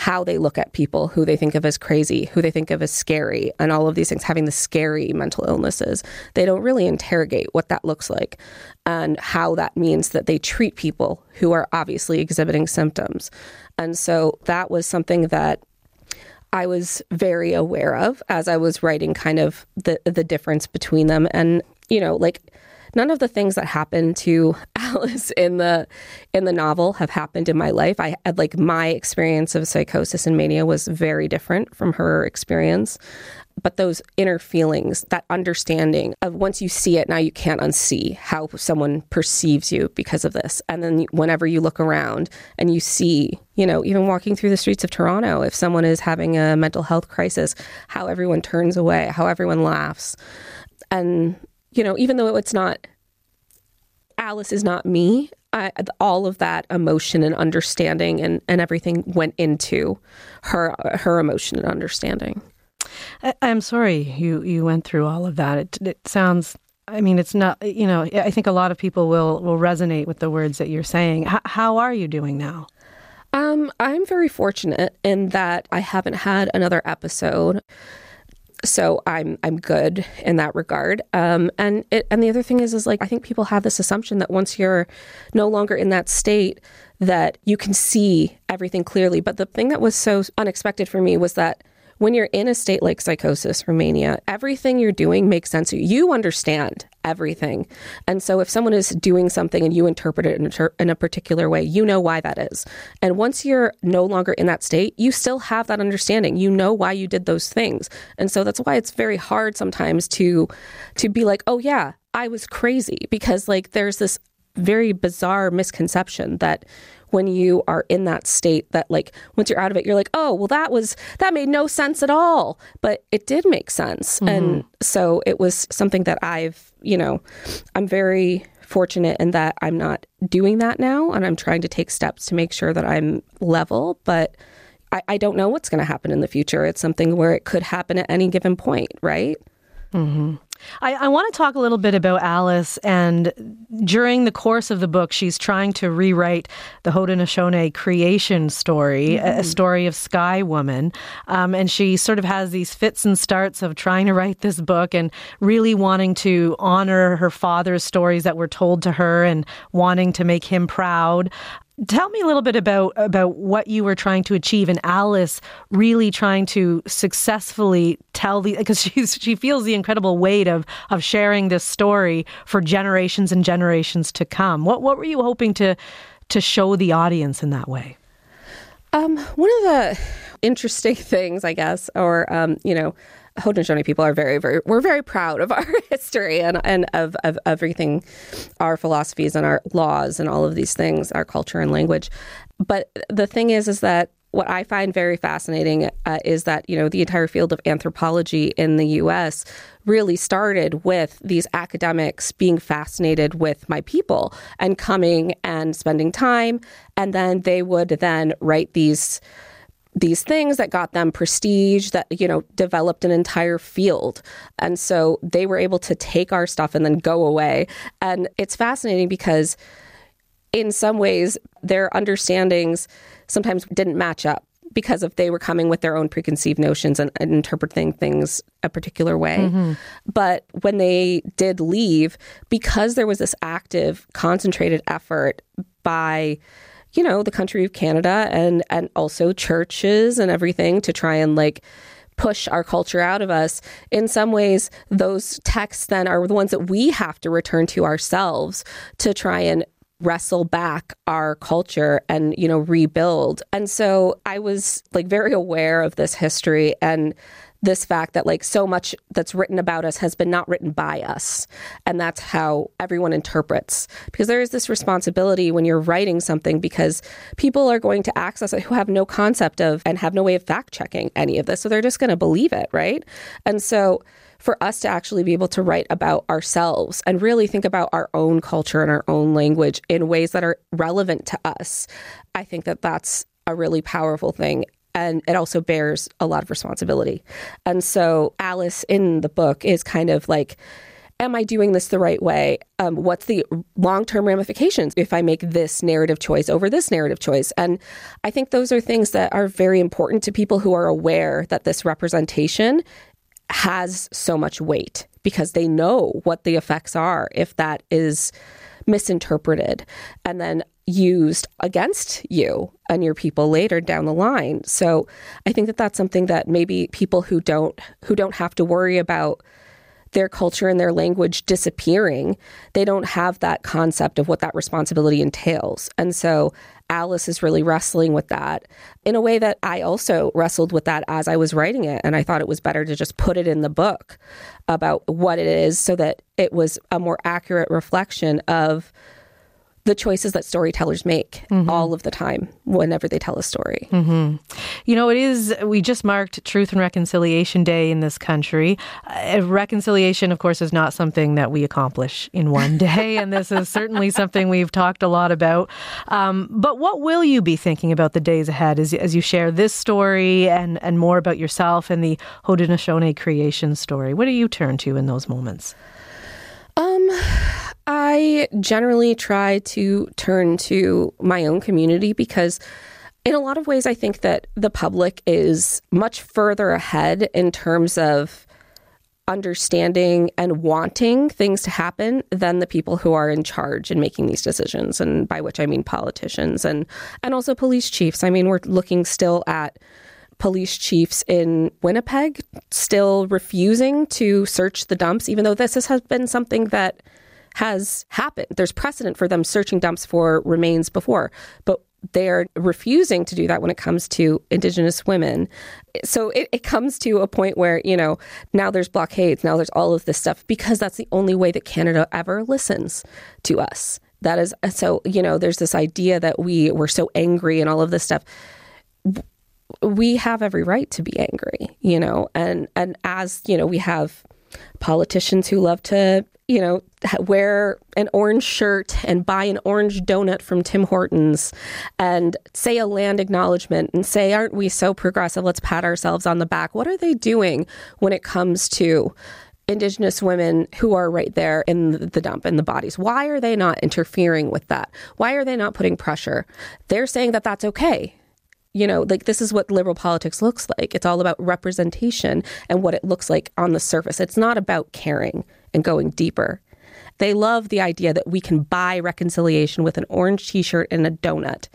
how they look at people, who they think of as crazy, who they think of as scary, and all of these things, having the scary mental illnesses. They don't really interrogate what that looks like and how that means that they treat people who are obviously exhibiting symptoms. And so that was something that I was very aware of as I was writing kind of the the difference between them and you know like none of the things that happened to Alice in the in the novel have happened in my life. I had like my experience of psychosis and mania was very different from her experience. But those inner feelings, that understanding of once you see it, now you can't unsee how someone perceives you because of this. And then whenever you look around and you see, you know, even walking through the streets of Toronto, if someone is having a mental health crisis, how everyone turns away, how everyone laughs. And you know, even though it's not Alice is not me, I, all of that emotion and understanding and, and everything went into her her emotion and understanding. I, am sorry you you went through all of that. It, it sounds. I mean, it's not. You know, I think a lot of people will will resonate with the words that you're saying. H- how are you doing now? Um, I'm very fortunate in that I haven't had another episode so I'm I'm good in that regard. Um, and it, and the other thing is is like I think people have this assumption that once you're no longer in that state that you can see everything clearly. But the thing that was so unexpected for me was that when you're in a state like psychosis or mania, everything you're doing makes sense. You understand everything. And so if someone is doing something and you interpret it in a, ter- in a particular way, you know why that is. And once you're no longer in that state, you still have that understanding. You know why you did those things. And so that's why it's very hard sometimes to to be like, "Oh yeah, I was crazy," because like there's this very bizarre misconception that when you are in that state that like once you're out of it you're like oh well that was that made no sense at all but it did make sense mm-hmm. and so it was something that i've you know i'm very fortunate in that i'm not doing that now and i'm trying to take steps to make sure that i'm level but I, I don't know what's going to happen in the future. It's something where it could happen at any given point, right? Mm-hmm. I, I want to talk a little bit about Alice. And during the course of the book, she's trying to rewrite the Haudenosaunee creation story, mm-hmm. a, a, story of Sky Woman. Um, and she sort of has these fits and starts of trying to write this book and really wanting to honor her father's stories that were told to her and wanting to make him proud. Tell me a little bit about about what you were trying to achieve, and Alice really trying to successfully tell the because she's she feels the incredible weight of of sharing this story for generations and generations to come. What what were you hoping to to show the audience in that way? Um, one of the interesting things, I guess, or um, you know, Haudenosaunee people are very, very, we're very proud of our history and, and of, of everything, our philosophies and our laws and all of these things, our culture and language. But the thing is, is that what I find very fascinating uh, is that, you know, the entire field of anthropology in the US really started with these academics being fascinated with my people and coming and spending time. And then they would then write these these things that got them prestige that you know developed an entire field and so they were able to take our stuff and then go away and it's fascinating because in some ways their understandings sometimes didn't match up because if they were coming with their own preconceived notions and, and interpreting things a particular way. Mm-hmm. But when they did leave, because there was this active, concentrated effort by you know, the country of Canada and and also churches and everything to try and like push our culture out of us. In some ways, those texts then are the ones that we have to return to ourselves to try and wrestle back our culture and you know rebuild. And so I was like very aware of this history and this fact that like so much that's written about us has been not written by us. And that's how everyone interprets. Because there is this responsibility when you're writing something because people are going to access it who have no concept of and have no way of fact checking any of this. So they're just going to believe it right? And so for us to actually be able to write about ourselves and really think about our own culture and our own language in ways that are relevant to us i think that that's a really powerful thing and it also bears a lot of responsibility. And so Alice in the book is kind of like, am I doing this the right way? Um, what's the long term ramifications if I make this narrative choice over this narrative choice? And I think those are things that are very important to people who are aware that this representation has so much weight because they know what the effects are if that is misinterpreted. And then used against you and your people later down the line. So I think that that's something that maybe people who don't who don't have to worry about their culture and their language disappearing, they don't have that concept of what that responsibility entails. And so Alice is really wrestling with that in a way that I also wrestled with that as I was writing it. And I thought it was better to just put it in the book about what it is so that it was a more accurate reflection of the choices that storytellers make mm-hmm. all of the time whenever they tell a story. Mm-hmm. You know, it is, we just marked Truth and Reconciliation Day in this country. Uh, reconciliation, of course, is not something that we accomplish in one day, and this is certainly something we've talked a lot about. Um, but what will you be thinking about the days ahead as, as you share this story and, and more about yourself and the Haudenosaunee creation story? What do you turn to in those moments? Um, I generally try to turn to my own community because in a lot of ways I think that the public is much further ahead in terms of understanding and wanting things to happen than the people who are in charge and making these decisions and by which I mean politicians and and also police chiefs. I mean we're looking still at police chiefs in Winnipeg still refusing to search the dumps, even though this has been something that has happened. There's precedent for them searching dumps for remains before, but they're refusing to do that when it comes to Indigenous women. So it, it, comes to a point where, you know, now there's blockades, now there's all of this stuff because that's the only way that Canada ever listens to us. That is so, you know, there's this idea that we were so angry and all of this stuff we have every right to be angry, you know, and and as you know, we have politicians who love to you know, wear an orange shirt and buy an orange donut from Tim Hortons and say a land acknowledgement and say, aren't we so progressive? Let's pat ourselves on the back. What are they doing when it comes to Indigenous women who are right there in the dump in the bodies? Why are they not interfering with that? Why are they not putting pressure? They're saying that that's okay you know, like this is what liberal politics looks like. It's all about representation and what it looks like on the surface. It's not about caring and going deeper. They love the idea that we can buy reconciliation with an orange t shirt and a donut,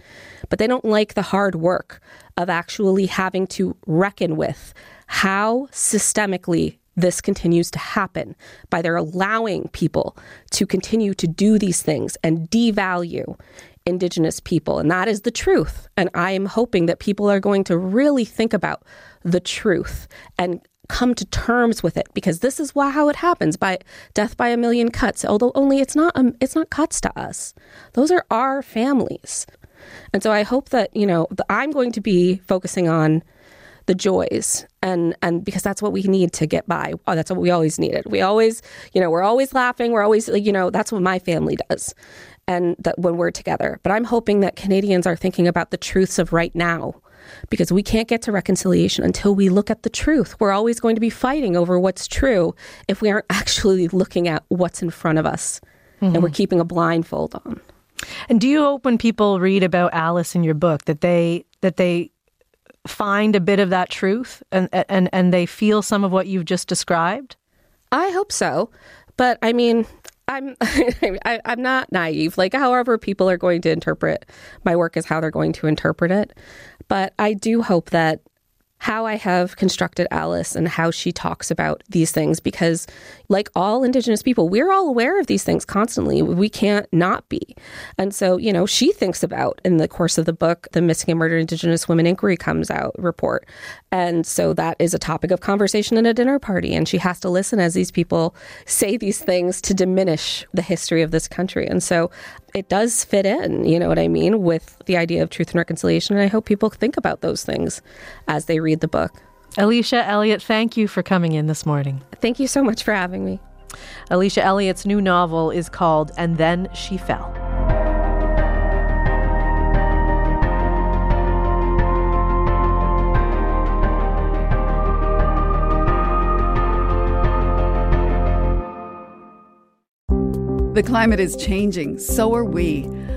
but they don't like the hard work of actually having to reckon with how systemically this continues to happen by their allowing people to continue to do these things and devalue Indigenous people. And that is the truth. And I am hoping that people are going to really think about the truth and come to terms with it because this is why, how it happens. By death by a million cuts although only it's not um, it's not cuts to us. Those are our families. And so i hope that you know i'm going to be focusing on the joys and and because that's what we need to get by. Oh, that's what we always needed. We always you know we're always laughing. We're always you know that's what my family does and that when we're together. But I'm hoping that Canadians are thinking about the truths of right now because we can't get to reconciliation until we look at the truth. We're always going to be fighting over what's true if we aren't actually looking at what's in front of us mm-hmm. and we're mm-hmm. keeping a blindfold on. And do you hope when people read about Alice in your book that they that they find a bit of that truth and and and they feel some of what you've just described? I hope so. But I mean, I'm I, am not naive. Like, however, people are going to interpret my work is how they're going to interpret it. But I do hope that how I have constructed Alice and how she talks about these things because, like all Indigenous people, we're all aware of these things constantly. We can't not be. And so, you know, she thinks about in the course of the book, the Missing and Murdered Indigenous Women Inquiry comes out report. And so that is a topic of conversation at a dinner party. And she has to listen as these people say these things to diminish the history of this country. And so it does fit in, you know what I mean, with the idea of truth and reconciliation. And I hope people think about those things as they read the book. Alicia Elliott, thank you for coming in this morning. Thank you so much for having me. Alicia Elliott's new novel is called And Then She Fell. The climate is changing, so are we.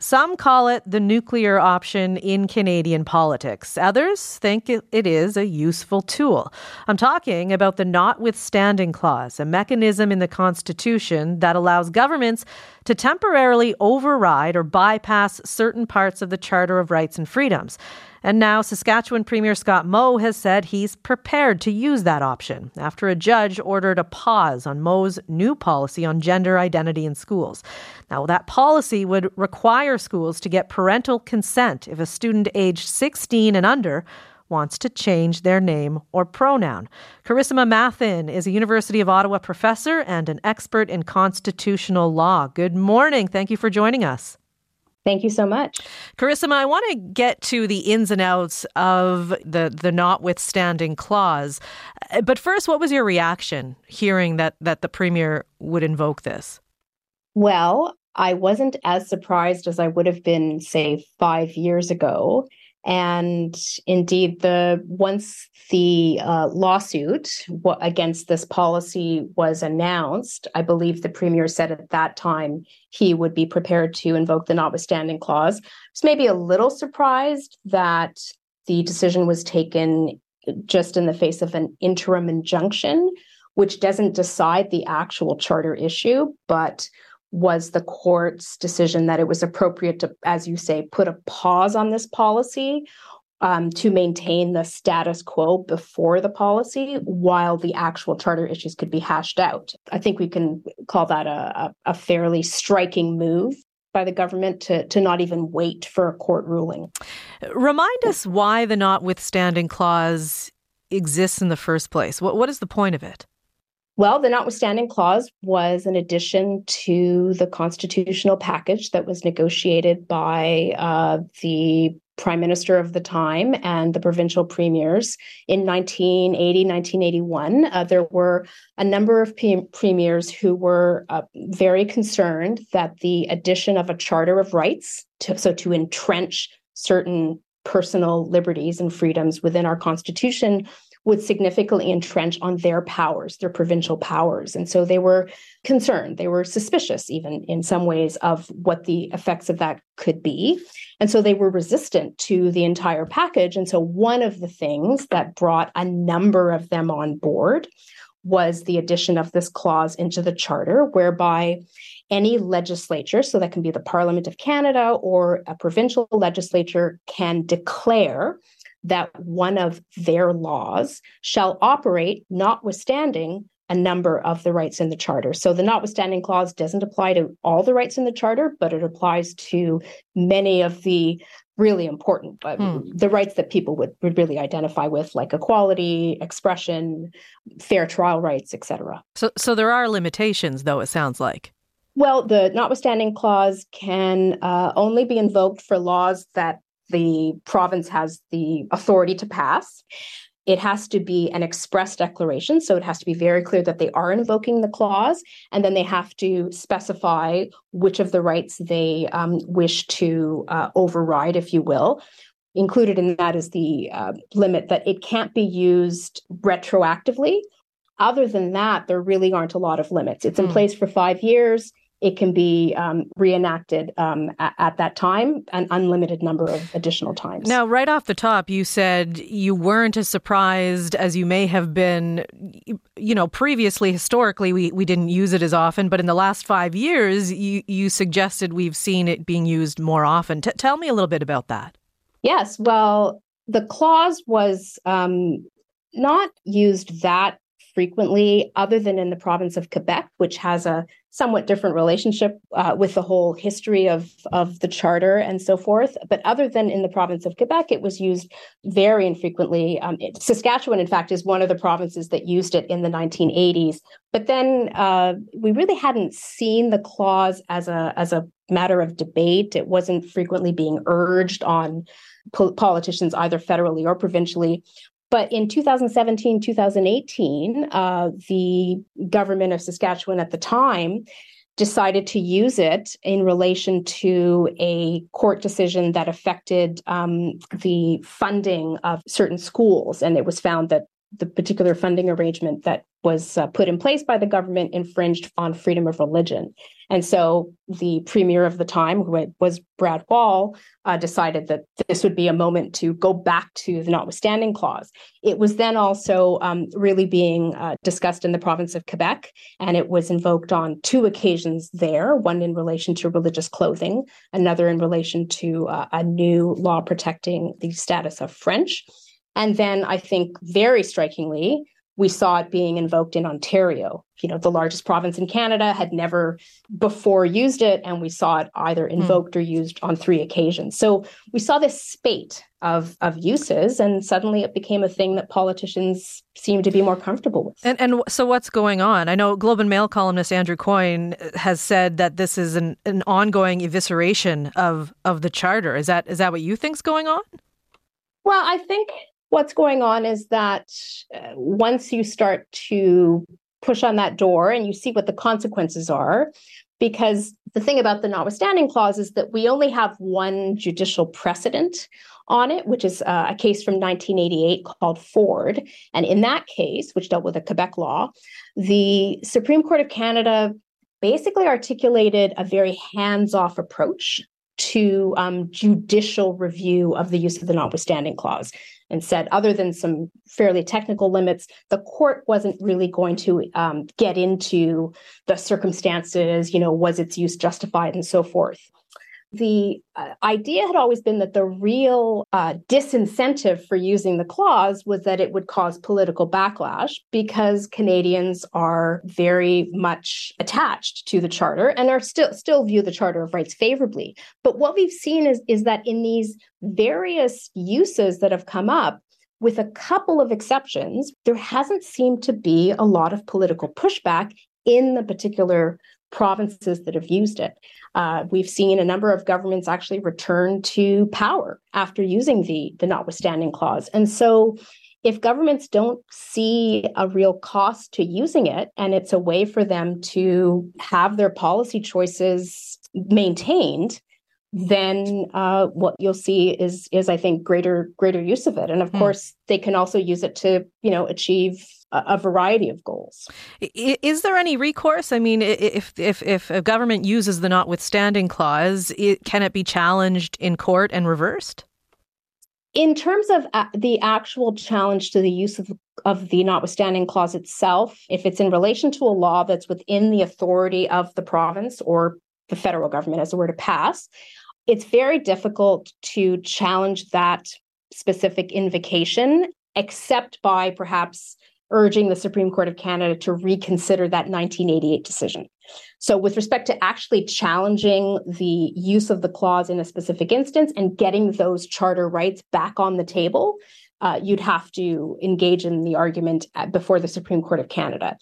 Some call it the nuclear option in Canadian politics. Others think it is a useful tool. I'm talking about the Notwithstanding Clause, a mechanism in the Constitution that allows governments to temporarily override or bypass certain parts of the Charter of Rights and Freedoms. And now Saskatchewan Premier Scott Moe has said he's prepared to use that option after a judge ordered a pause on Moe's new policy on gender identity in schools. Now, that policy would require schools to get parental consent if a student aged 16 and under wants to change their name or pronoun. Carissima Mathen is a University of Ottawa professor and an expert in constitutional law. Good morning. Thank you for joining us. Thank you so much. Carissima, I want to get to the ins and outs of the, the notwithstanding clause. Uh, but first, what was your reaction hearing that, that the Premier would invoke this? Well, I wasn't as surprised as I would have been, say, five years ago. And indeed, the once the uh, lawsuit against this policy was announced, I believe the premier said at that time he would be prepared to invoke the notwithstanding clause. I was maybe a little surprised that the decision was taken just in the face of an interim injunction, which doesn't decide the actual charter issue, but was the court's decision that it was appropriate to, as you say, put a pause on this policy um, to maintain the status quo before the policy while the actual charter issues could be hashed out. I think we can call that a, a, fairly striking move by the government to, to not even wait for a court ruling. Remind us why the notwithstanding clause exists in the first place. What, what is the point of it? Well, the notwithstanding clause was an addition to the constitutional package that was negotiated by uh, the prime minister of the time and the provincial premiers in 1980, 1981. Uh, there were a number of pre- premiers who were uh, very concerned that the addition of a charter of rights, to, so to entrench certain personal liberties and freedoms within our constitution, would significantly entrench on their powers, their provincial powers. And so they were concerned, they were suspicious, even in some ways, of what the effects of that could be. And so they were resistant to the entire package. And so one of the things that brought a number of them on board was the addition of this clause into the charter, whereby any legislature, so that can be the Parliament of Canada or a provincial legislature, can declare that one of their laws shall operate notwithstanding a number of the rights in the charter. So the notwithstanding clause doesn't apply to all the rights in the charter, but it applies to many of the really important but hmm. the rights that people would, would really identify with like equality expression fair trial rights etc so so there are limitations though it sounds like well the notwithstanding clause can uh, only be invoked for laws that the province has the authority to pass. It has to be an express declaration. So it has to be very clear that they are invoking the clause. And then they have to specify which of the rights they um, wish to uh, override, if you will. Included in that is the uh, limit that it can't be used retroactively. Other than that, there really aren't a lot of limits. It's in mm. place for five years it can be um, reenacted um, at, at, that time an unlimited number of additional times. Now, right off the top, you said you weren't as surprised as you may have been. You know, previously, historically, we, we didn't use it as often, but in the last five years, you, you suggested we've seen it being used more often. T- tell me a little bit about that. Yes. Well, the clause was um, not used that frequently, other than in the province of Quebec, which has a somewhat different relationship uh, with the whole history of, of the charter and so forth. But other than in the province of Quebec, it was used very infrequently. Um, it, Saskatchewan, in fact, is one of the provinces that used it in the 1980s. But then uh, we really hadn't seen the clause as a as a matter of debate. It wasn't frequently being urged on politicians either federally or provincially. But in 2017, 2018, uh, the government of Saskatchewan at the time decided to use it in relation to a court decision that affected um, the funding of certain schools. And it was found that the particular funding arrangement that was uh, put in place by the government infringed on freedom of religion. And so the premier of the time, who was Brad Wall, uh, decided that this would be a moment to go back to the notwithstanding clause. It was then also um, really being uh, discussed in the province of Quebec, and it was invoked on two occasions there one in relation to religious clothing, another in relation to uh, a new law protecting the status of French. And then I think very strikingly, we saw it being invoked in Ontario. You know, the largest province in Canada had never before used it, and we saw it either hmm. invoked mm. or used on three occasions. So we saw this spate of of uses, and suddenly it became a thing that politicians seem to be more comfortable with. And and so what's going on? I know Globe and Mail columnist Andrew Coyne has said that this is an, an ongoing evisceration of of the charter. Is that is that what you think's going on? Well, I think what's going on is that uh, once you start to push on that door and you see what the consequences are, because the thing about the notwithstanding clause is that we only have one judicial precedent on it, which is uh, a case from 1988 called Ford. And in that case, which dealt with a Quebec law, the Supreme Court of Canada basically articulated a very hands off approach to um, judicial review of the use of the notwithstanding clause and said, other than some fairly technical limits, the court wasn't really going to um, get into the circumstances, you know, was its use justified and so forth. The uh, idea had always been that the real uh, disincentive for using the clause was that it would cause political backlash because Canadians are very much attached to the charter and are still still view the Charter of Rights favorably. But what we've seen is is that in these various uses that have come up, with a couple of exceptions, there hasn't seemed to be a lot of political pushback in the particular provinces that have used it. Uh, we've seen a number of governments actually return to power after using the, the notwithstanding clause. And so, if governments don't see a real cost to using it and it's a way for them to have their policy choices maintained, then uh, what you'll see is is I think greater greater use of it, and of mm. course they can also use it to you know achieve a, variety of goals. Is there any recourse? I mean, if if if a government uses the notwithstanding clause, it, can it be challenged in court and reversed? In terms of uh, the actual challenge to the use of, of the notwithstanding clause itself, if it's in relation to a law that's within the authority of the province or the federal government, as it were to pass, it's very difficult to challenge that specific invocation, except by perhaps urging the Supreme Court of Canada to reconsider that 1988 decision. So, with respect to actually challenging the use of the clause in a specific instance and getting those charter rights back on the table, uh, you'd have to engage in the argument at, before the Supreme Court of Canada.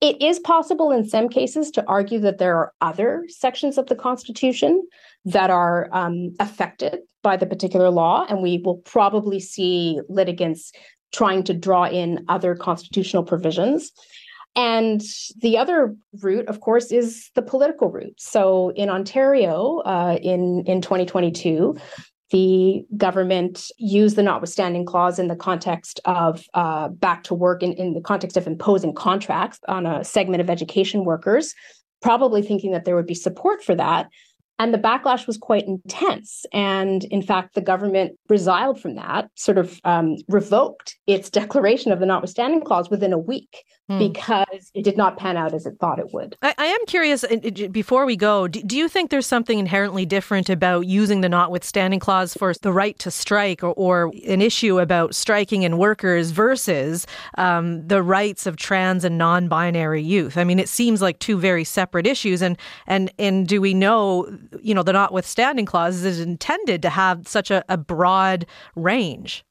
It is possible in some cases to argue that there are other sections of the Constitution that are um, affected by the particular law, and we will probably see litigants trying to draw in other constitutional provisions. And the other route, of course, is the political route. So in Ontario, uh, in in 2022, the government used the notwithstanding clause in the context of uh, back to work in, in the context of imposing contracts on a segment of education workers, probably thinking that there would be support for that. And the backlash was quite intense. And in fact, the government resiled from that, sort of um, revoked its declaration of the notwithstanding clause within a week hmm. because it did not pan out as it thought it would. I, I am curious, before we go, do, do, you think there's something inherently different about using the notwithstanding clause for the right to strike or, or an issue about striking and workers versus um, the rights of trans and non binary youth? I mean, it seems like two very separate issues. And, and, and do we know, you know, the notwithstanding clause is intended to have such a, a broad range?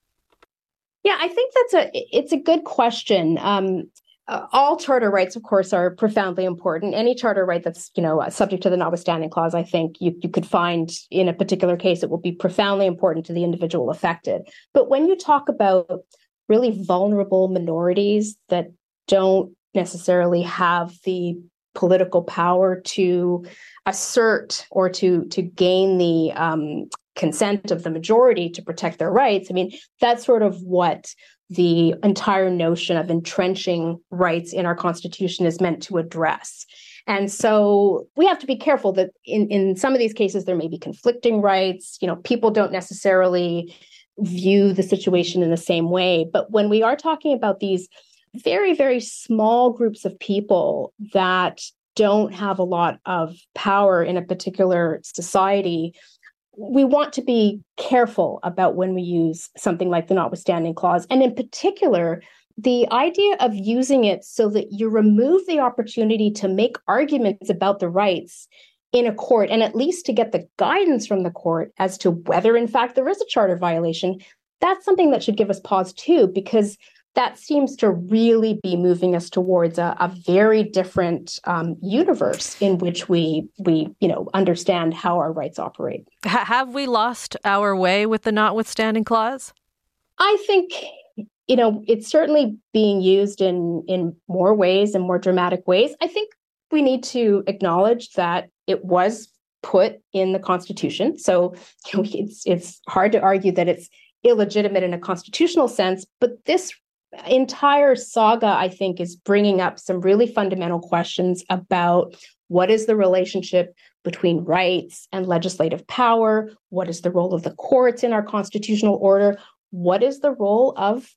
Yeah, I think that's a it's a good question. Um, uh, all charter rights, of course, are profoundly important. Any charter right that's you know subject to the notwithstanding clause, I think you you could find in a particular case it will be profoundly important to the individual affected. But when you talk about really vulnerable minorities that don't necessarily have the political power to assert or to to gain the um, consent of the majority to protect their rights. I mean, that's sort of what the entire notion of entrenching rights in our constitution is meant to address. And so we have to be careful that in, in some of these cases there may be conflicting rights. You know, people don't necessarily view the situation in the same way. But when we are talking about these very, very small groups of people that don't have a lot of power in a particular society, we want to be careful about when we use something like the notwithstanding clause. And in particular, the idea of using it so that you remove the opportunity to make arguments about the rights in a court and at least to get the guidance from the court as to whether, in fact, there is a charter violation, that's something that should give us pause too, because that seems to really be moving us towards a, a very different um, universe in which we we you know understand how our rights operate. H- have we lost our way with the notwithstanding clause? I think you know it's certainly being used in in more ways and more dramatic ways. I think we need to acknowledge that it was put in the Constitution, so you know, it's it's hard to argue that it's illegitimate in a constitutional sense, but this entire saga, I think, is bringing up some really fundamental questions about what is the relationship between rights and legislative power? What is the role of the courts in our constitutional order? What is the role of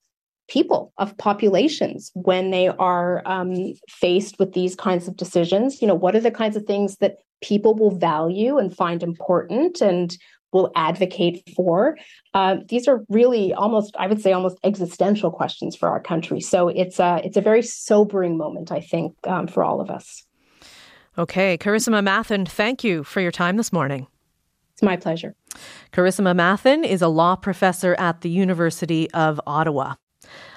people, of populations, when they are um, faced with these kinds of decisions? You know, what are the kinds of things that people will value and find important and will advocate for. Uh, these are really almost, I would say, almost existential questions for our country. So it's a it's a very sobering moment, I think, um, for all of us. Okay, Carissima Mathen, thank you for your time this morning. It's my pleasure. Carissima Mathen is a law professor at the University of Ottawa.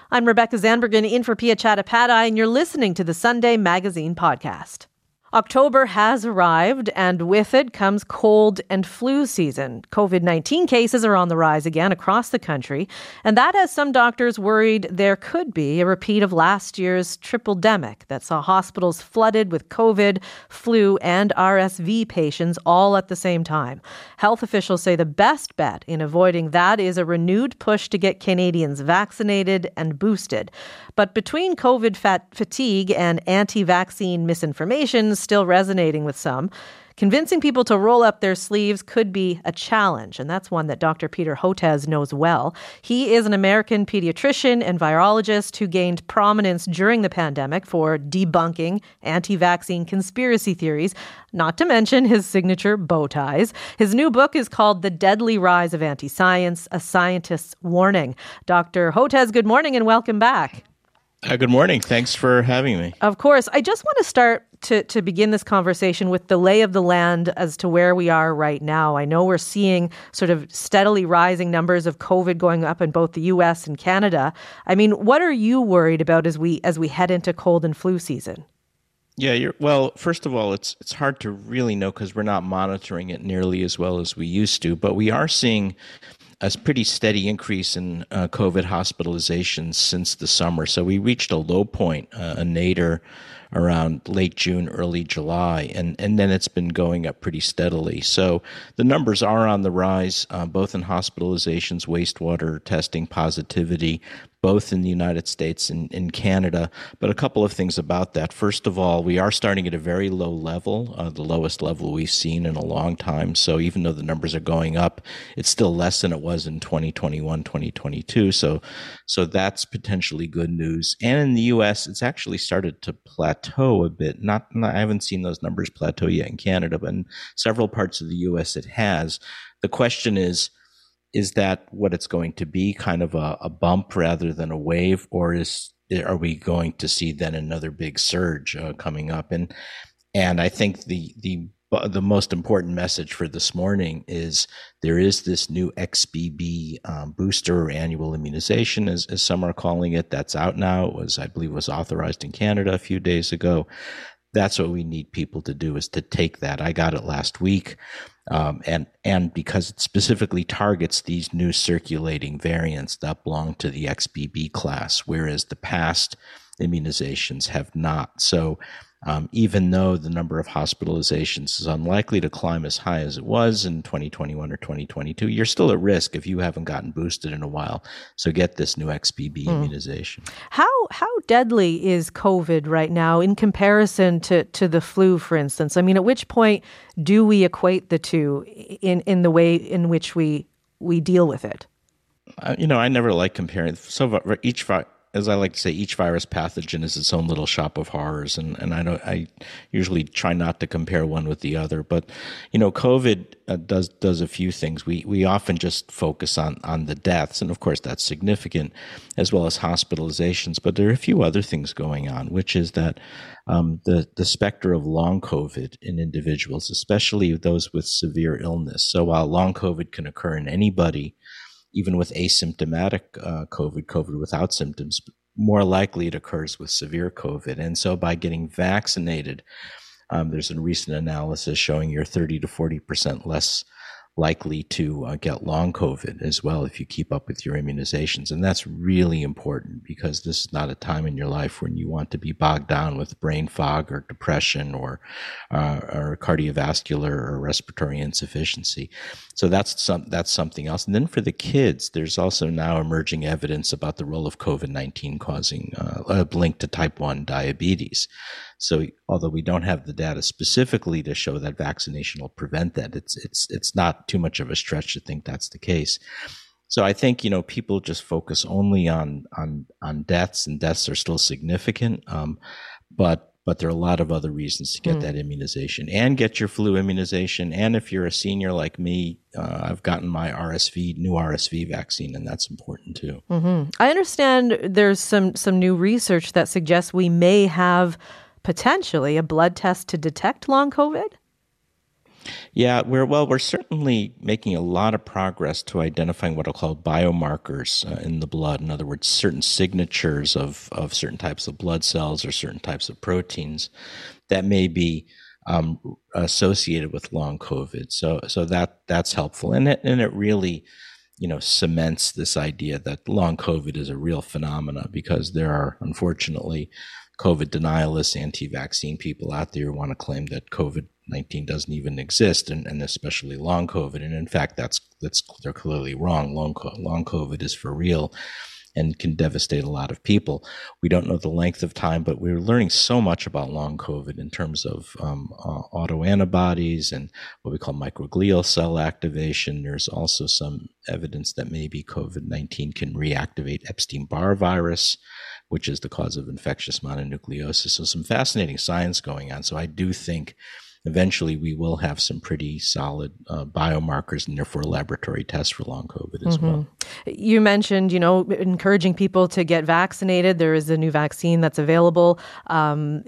I'm Rebecca Zandbergen in for Piya Chattopadhyay, and you're listening to the Sunday Magazine podcast. October has arrived, and with it comes cold and flu season. COVID 19 cases are on the rise again across the country, and that has some doctors worried there could be a repeat of last year's triple demic that saw hospitals flooded with COVID, flu, and RSV patients all at the same time. Health officials say the best bet in avoiding that is a renewed push to get Canadians vaccinated and boosted. But between COVID fat fatigue and anti vaccine misinformation still resonating with some, convincing people to roll up their sleeves could be a challenge. And that's one that Dr. Peter Hotez knows well. He is an American pediatrician and virologist who gained prominence during the pandemic for debunking anti vaccine conspiracy theories, not to mention his signature bow ties. His new book is called The Deadly Rise of Anti Science A Scientist's Warning. Dr. Hotez, good morning and welcome back. Uh, good morning. Thanks for having me. Of course. I just want to start to, to begin this conversation with the lay of the land as to where we are right now. I know we're seeing sort of steadily rising numbers of COVID going up in both the US and Canada. I mean, what are you worried about as we as we head into cold and flu season? Yeah, well, first of all, it's it's hard to really know because we're not monitoring it nearly as well as we used to, but we are seeing a pretty steady increase in uh, COVID hospitalizations since the summer. So we reached a low point, uh, a nadir around late June, early July, and, and then it's been going up pretty steadily. So the numbers are on the rise, uh, both in hospitalizations, wastewater testing, positivity, both in the United States and in Canada. But a couple of things about that. First of all, we are starting at a very low level, uh, the lowest level we've seen in a long time. So even though the numbers are going up, it's still less than it was in 2021, 2022. So, so that's potentially good news. And in the U.S., it's actually started to plateau a bit. Not, not I haven't seen those numbers plateau yet in Canada, but in several parts of the U.S., it has. The question is, is that what it's going to be kind of a, a, bump rather than a wave or is are we going to see then another big surge uh, coming up and and i think the the the most important message for this morning is there is this new XBB um, booster or annual immunization, as, as some are calling it. That's out now. It was, I believe, was authorized in Canada a few days ago. That's what we need people to do is to take that. I got it last week um, and and because it specifically targets these new circulating variants that belong to the XBB class, whereas the past immunizations have not. So um, even though the number of hospitalizations is unlikely to climb as high as it was in 2021 or 2022, you're still at risk if you haven't gotten boosted in a while. So get this new XBB mm. immunization. How how deadly is COVID right now in comparison to to the flu, for instance? I mean, at which point do we equate the two in in the way in which we we deal with it? Uh, you know, I never like comparing. So each as I like to say, each virus pathogen is its own little shop of horrors, and and I don't I usually try not to compare one with the other, but you know, COVID uh, does does a few things. We we often just focus on on the deaths, and of course that's significant, as well as hospitalizations. But there are a few other things going on, which is that um, the the specter of long COVID in individuals, especially those with severe illness. So while long COVID can occur in anybody even with asymptomatic uh, COVID, COVID without symptoms, more likely it occurs with severe COVID. And so by getting vaccinated, um, there's a recent analysis showing you're 30 to 40% less likely to uh, get long COVID as well if you keep up with your immunizations. And that's really important because this is not a time in your life when you want to be bogged down with brain fog or depression or, uh, or cardiovascular or respiratory insufficiency. So that's some, that's something else. And then for the kids, there's also now emerging evidence about the role of COVID-19 causing uh, a link to type 1 diabetes. So although we don't have the data specifically to show that vaccination will prevent that, it's it's it's not too much of a stretch to think that's the case. So I think you know people just focus only on on on deaths, and deaths are still significant. Um, but but there are a lot of other reasons to get mm. that immunization and get your flu immunization. And if you're a senior like me, uh, I've gotten my RSV, new RSV vaccine, and that's important too. Mm-hmm. I understand there's some some new research that suggests we may have potentially a blood test to detect long COVID. Yeah, we're well, we're certainly making a lot of progress to identifying what are called biomarkers uh, in the blood. In other words, certain signatures of of certain types of blood cells or certain types of proteins that may be um, associated with long COVID. So so that that's helpful, and it and it really you know cements this idea that long COVID is a real phenomena because there are unfortunately COVID denialists, anti-vaccine people out there want to claim that COVID 19 doesn't even exist, and, and especially long COVID. And in fact, that's that's they're clearly wrong. Long long COVID is for real, and can devastate a lot of people. We don't know the length of time, but we're learning so much about long COVID in terms of um, uh, autoantibodies and what we call microglial cell activation. There's also some evidence that maybe COVID 19 can reactivate Epstein Barr virus which is the cause of infectious mononucleosis. So, some fascinating science going on. So, I do think eventually we will have some pretty solid uh, biomarkers and therefore laboratory tests for long COVID as mm-hmm. well. You mentioned, you know, encouraging people to get vaccinated. There is a new vaccine that's available um,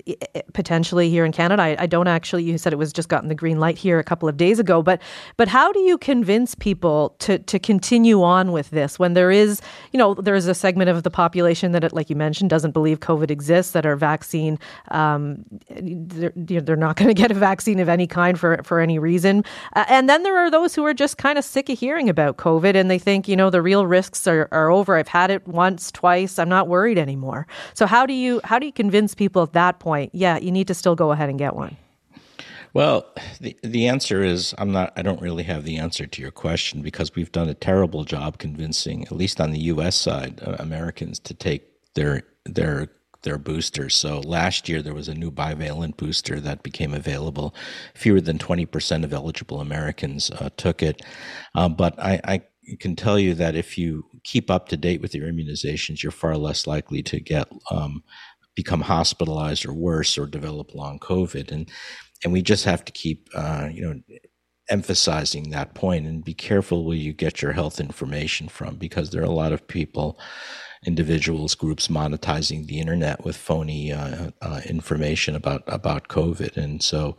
potentially here in Canada. I, I, don't actually. You said it was just gotten the green light here a couple of days ago. But but how do you convince people to to continue on with this when there is, you know, there is a segment of the population that, like you mentioned, doesn't believe COVID exists that are vaccine. Um, they're, they're not going to get a vaccine vaccine of any kind for, for any reason. Uh, and then there are those who are just kind of sick of hearing about COVID and they think, you know, the real risks are, are over. I've had it once, twice. I'm not worried anymore. So how do you how do you convince people at that point, yeah, you need to still go ahead and get one? Well, the the answer is I'm not I don't really have the answer to your question because we've done a terrible job convincing at least on the US side uh, Americans to take their their their boosters. So last year there was a new bivalent booster that became available. Fewer than 20% of eligible Americans uh, took it. Um, but I, I, can tell you that if you keep up to date with your immunizations, you're far less likely to get um, become hospitalized or worse or develop long COVID. And and we just have to keep uh, you know emphasizing that point and be careful where you get your health information from because there are a lot of people individuals, groups monetizing the internet with phony uh, uh, information about about COVID, and so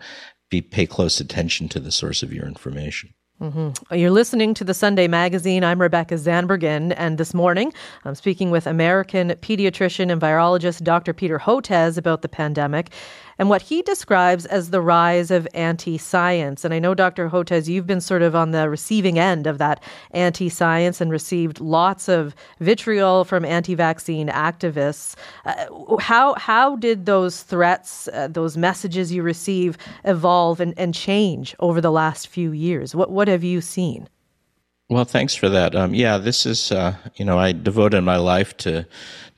be pay close attention to the source of your information. Mm-hmm. You're listening to the Sunday Magazine. I'm Rebecca Zandbergen, and this morning I'm speaking with American pediatrician and virologist Dr. Peter Hotez about the pandemic and what he describes as the rise of anti science. And I know, Dr. Hotez, you've been sort of on the receiving end of that anti science and received lots of vitriol from anti vaccine activists. Uh, how, how did those threats, uh, those messages you receive, evolve and, and change over the last few years? What, what have you seen? Well, thanks for that. Um, yeah, this is, uh, you know, I devoted my life to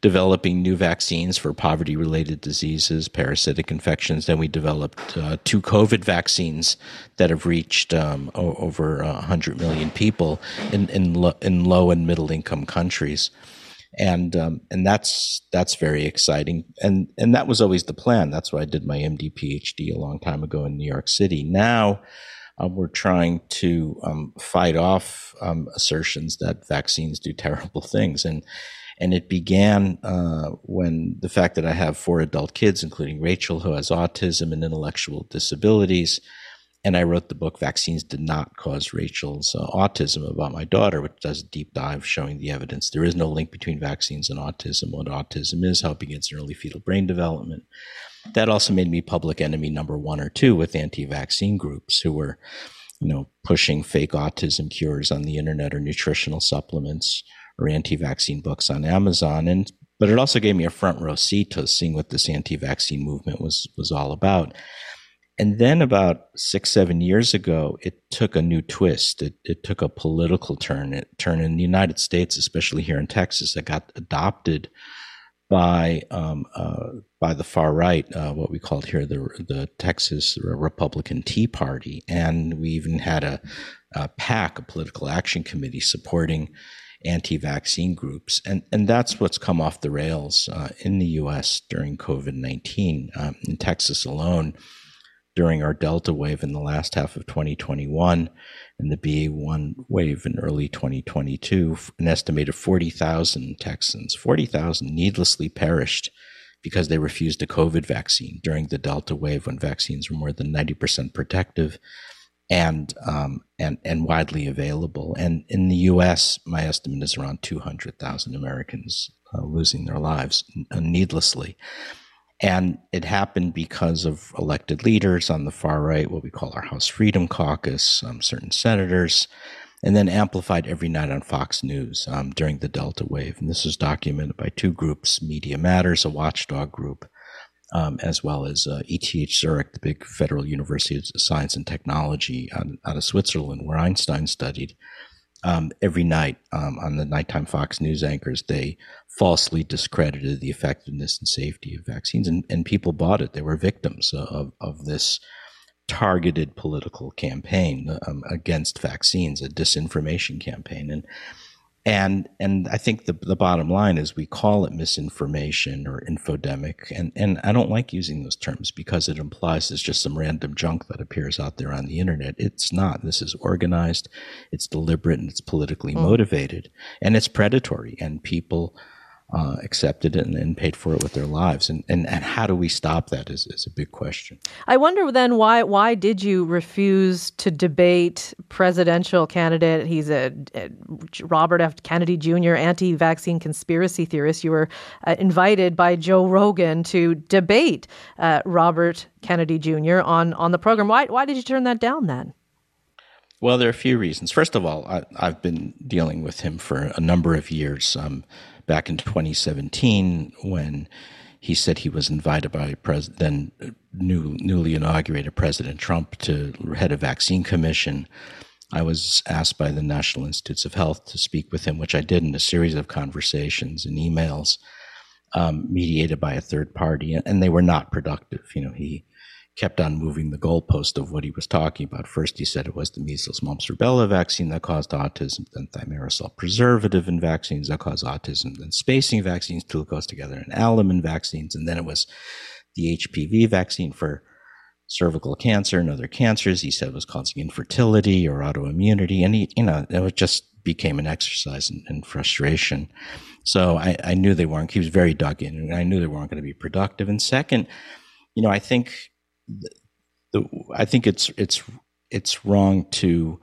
developing new vaccines for poverty related diseases, parasitic infections. Then we developed uh, two COVID vaccines that have reached um, o- over 100 million people in, in, lo- in low and middle income countries. And um, and that's that's very exciting, and and that was always the plan. That's why I did my MD PhD a long time ago in New York City. Now, um, we're trying to um, fight off um, assertions that vaccines do terrible things. And and it began uh, when the fact that I have four adult kids, including Rachel, who has autism and intellectual disabilities. And I wrote the book Vaccines Did Not Cause Rachel's uh, Autism about my daughter, which does a deep dive showing the evidence. There is no link between vaccines and autism. What autism is, how it begins in early fetal brain development. That also made me public enemy number one or two with anti-vaccine groups who were, you know, pushing fake autism cures on the internet or nutritional supplements or anti-vaccine books on Amazon. And but it also gave me a front row seat to seeing what this anti-vaccine movement was was all about. And then about six, seven years ago, it took a new twist. It, it took a political turn. It turn in the United States, especially here in Texas, it got adopted by um, uh, by the far right, uh, what we called here the the Texas Republican Tea Party, and we even had a, a PAC, a political action committee, supporting anti-vaccine groups, and and that's what's come off the rails uh, in the U.S. during COVID nineteen. Um, in Texas alone, during our Delta wave in the last half of 2021 and the BA1 wave in early 2022, an estimated 40,000 Texans, 40,000 needlessly perished because they refused a COVID vaccine during the Delta wave when vaccines were more than 90% protective and um, and and widely available. And in the U.S., my estimate is around 200,000 Americans uh, losing their lives uh, needlessly. And it happened because of elected leaders on the far right, what we call our House Freedom Caucus, um, certain senators, and then amplified every night on Fox News um, during the Delta wave. And this was documented by two groups Media Matters, a watchdog group, um, as well as uh, ETH Zurich, the big federal university of science and technology out, out of Switzerland, where Einstein studied. Um, every night um, on the nighttime Fox News anchors, they falsely discredited the effectiveness and safety of vaccines, and, and people bought it. They were victims of, of this targeted political campaign um, against vaccines, a disinformation campaign, and and and I think the the bottom line is we call it misinformation or infodemic, and and I don't like using those terms because it implies it's just some random junk that appears out there on the internet. It's not. This is organized, it's deliberate, and it's politically mm. motivated, and it's predatory, and people uh, accepted it and, and, paid for it with their lives. And, and, and how do we stop that is, is a big question. I wonder then why why did you refuse to debate presidential candidate? He's a, a Robert F. Kennedy Jr. anti-vaccine conspiracy theorist. You were uh, invited by Joe Rogan to debate uh, Robert Kennedy Jr. on on the program. Why why did you turn that down then? Well, there are a few reasons. First of all, I, have been dealing with him for a number of years. Um, back in 2017 when he said he was invited by pres- then new, newly inaugurated President Trump to head a vaccine commission. I was asked by the National Institutes of Health to speak with him, which I did in a series of conversations and emails um, mediated by a third party, and they were not productive. You know, he kept on moving the goalpost of what he was talking about. First, he said it was the measles, mumps, rubella vaccine that caused autism, then thimerosal preservative in vaccines that cause autism, then spacing vaccines, two goes together, and alum vaccines, and then it was the HPV vaccine for cervical cancer and other cancers. He said was causing infertility or autoimmunity, and he, you know, it just became an exercise in, in frustration. So I, I knew they weren't. He was very dug in, and I knew they weren't going to be productive. And second, you know, I think the, I think it's it's it's wrong to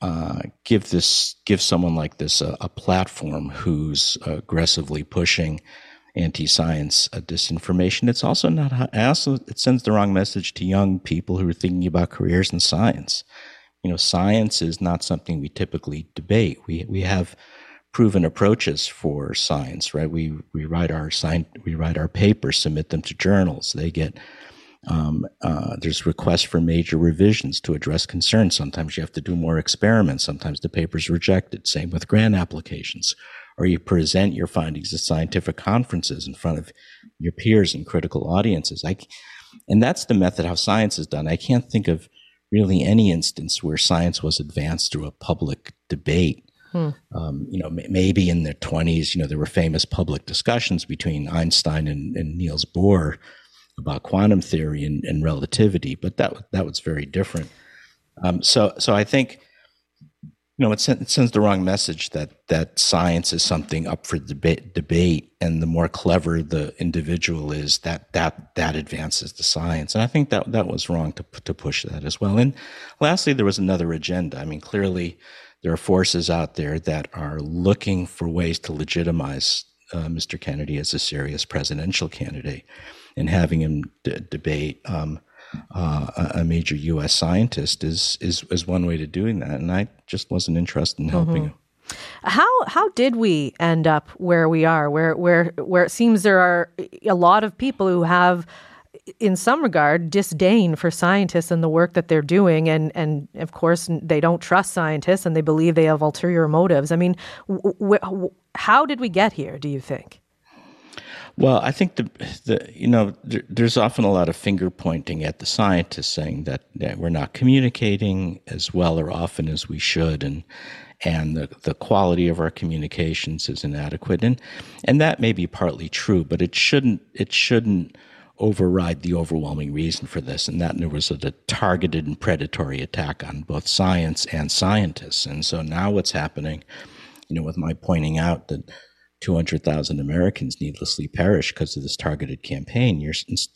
uh, give this give someone like this a, a platform who's aggressively pushing anti-science uh, disinformation. It's also not. Also, it sends the wrong message to young people who are thinking about careers in science. You know, science is not something we typically debate. We we have proven approaches for science, right? We we write our science, we write our papers, submit them to journals. They get um, uh, there's requests for major revisions to address concerns. Sometimes you have to do more experiments. Sometimes the paper's rejected. Same with grant applications. Or you present your findings at scientific conferences in front of your peers and critical audiences. I, and that's the method how science is done. I can't think of really any instance where science was advanced through a public debate. Hmm. Um, you know, maybe in the 20s, you know, there were famous public discussions between Einstein and, and Niels Bohr about quantum theory and, and relativity, but that that was very different. Um, so so I think you know it, send, it, sends the wrong message that that science is something up for debate, debate, and the more clever the individual is, that that that advances the science. And I think that that was wrong to to push that as well. And lastly, there was another agenda. I mean, clearly. There are forces out there that are looking for ways to legitimize uh, Mr. Kennedy as a serious presidential candidate and having him d- debate um, uh, a major U.S. scientist is, is is one way to doing that, and I just wasn't interested in helping mm-hmm. him. How how did we end up where we are? Where where where it seems there are a lot of people who have in some regard disdain for scientists and the work that they're doing. And and of course they don't trust scientists and they believe they have ulterior motives. I mean w- w- how did we get here do you think? Well, I think the the you know there, there's often a lot of finger pointing at the scientists saying that, that we're not communicating as well or often as we should, and and the, the quality of our communications is inadequate, and and that may be partly true, but it shouldn't it shouldn't override the overwhelming reason for this, and that there was a, a targeted and predatory attack on both science and scientists, and so now what's happening, you know, with my pointing out that 200,000 Americans needlessly perish because of this targeted campaign, you're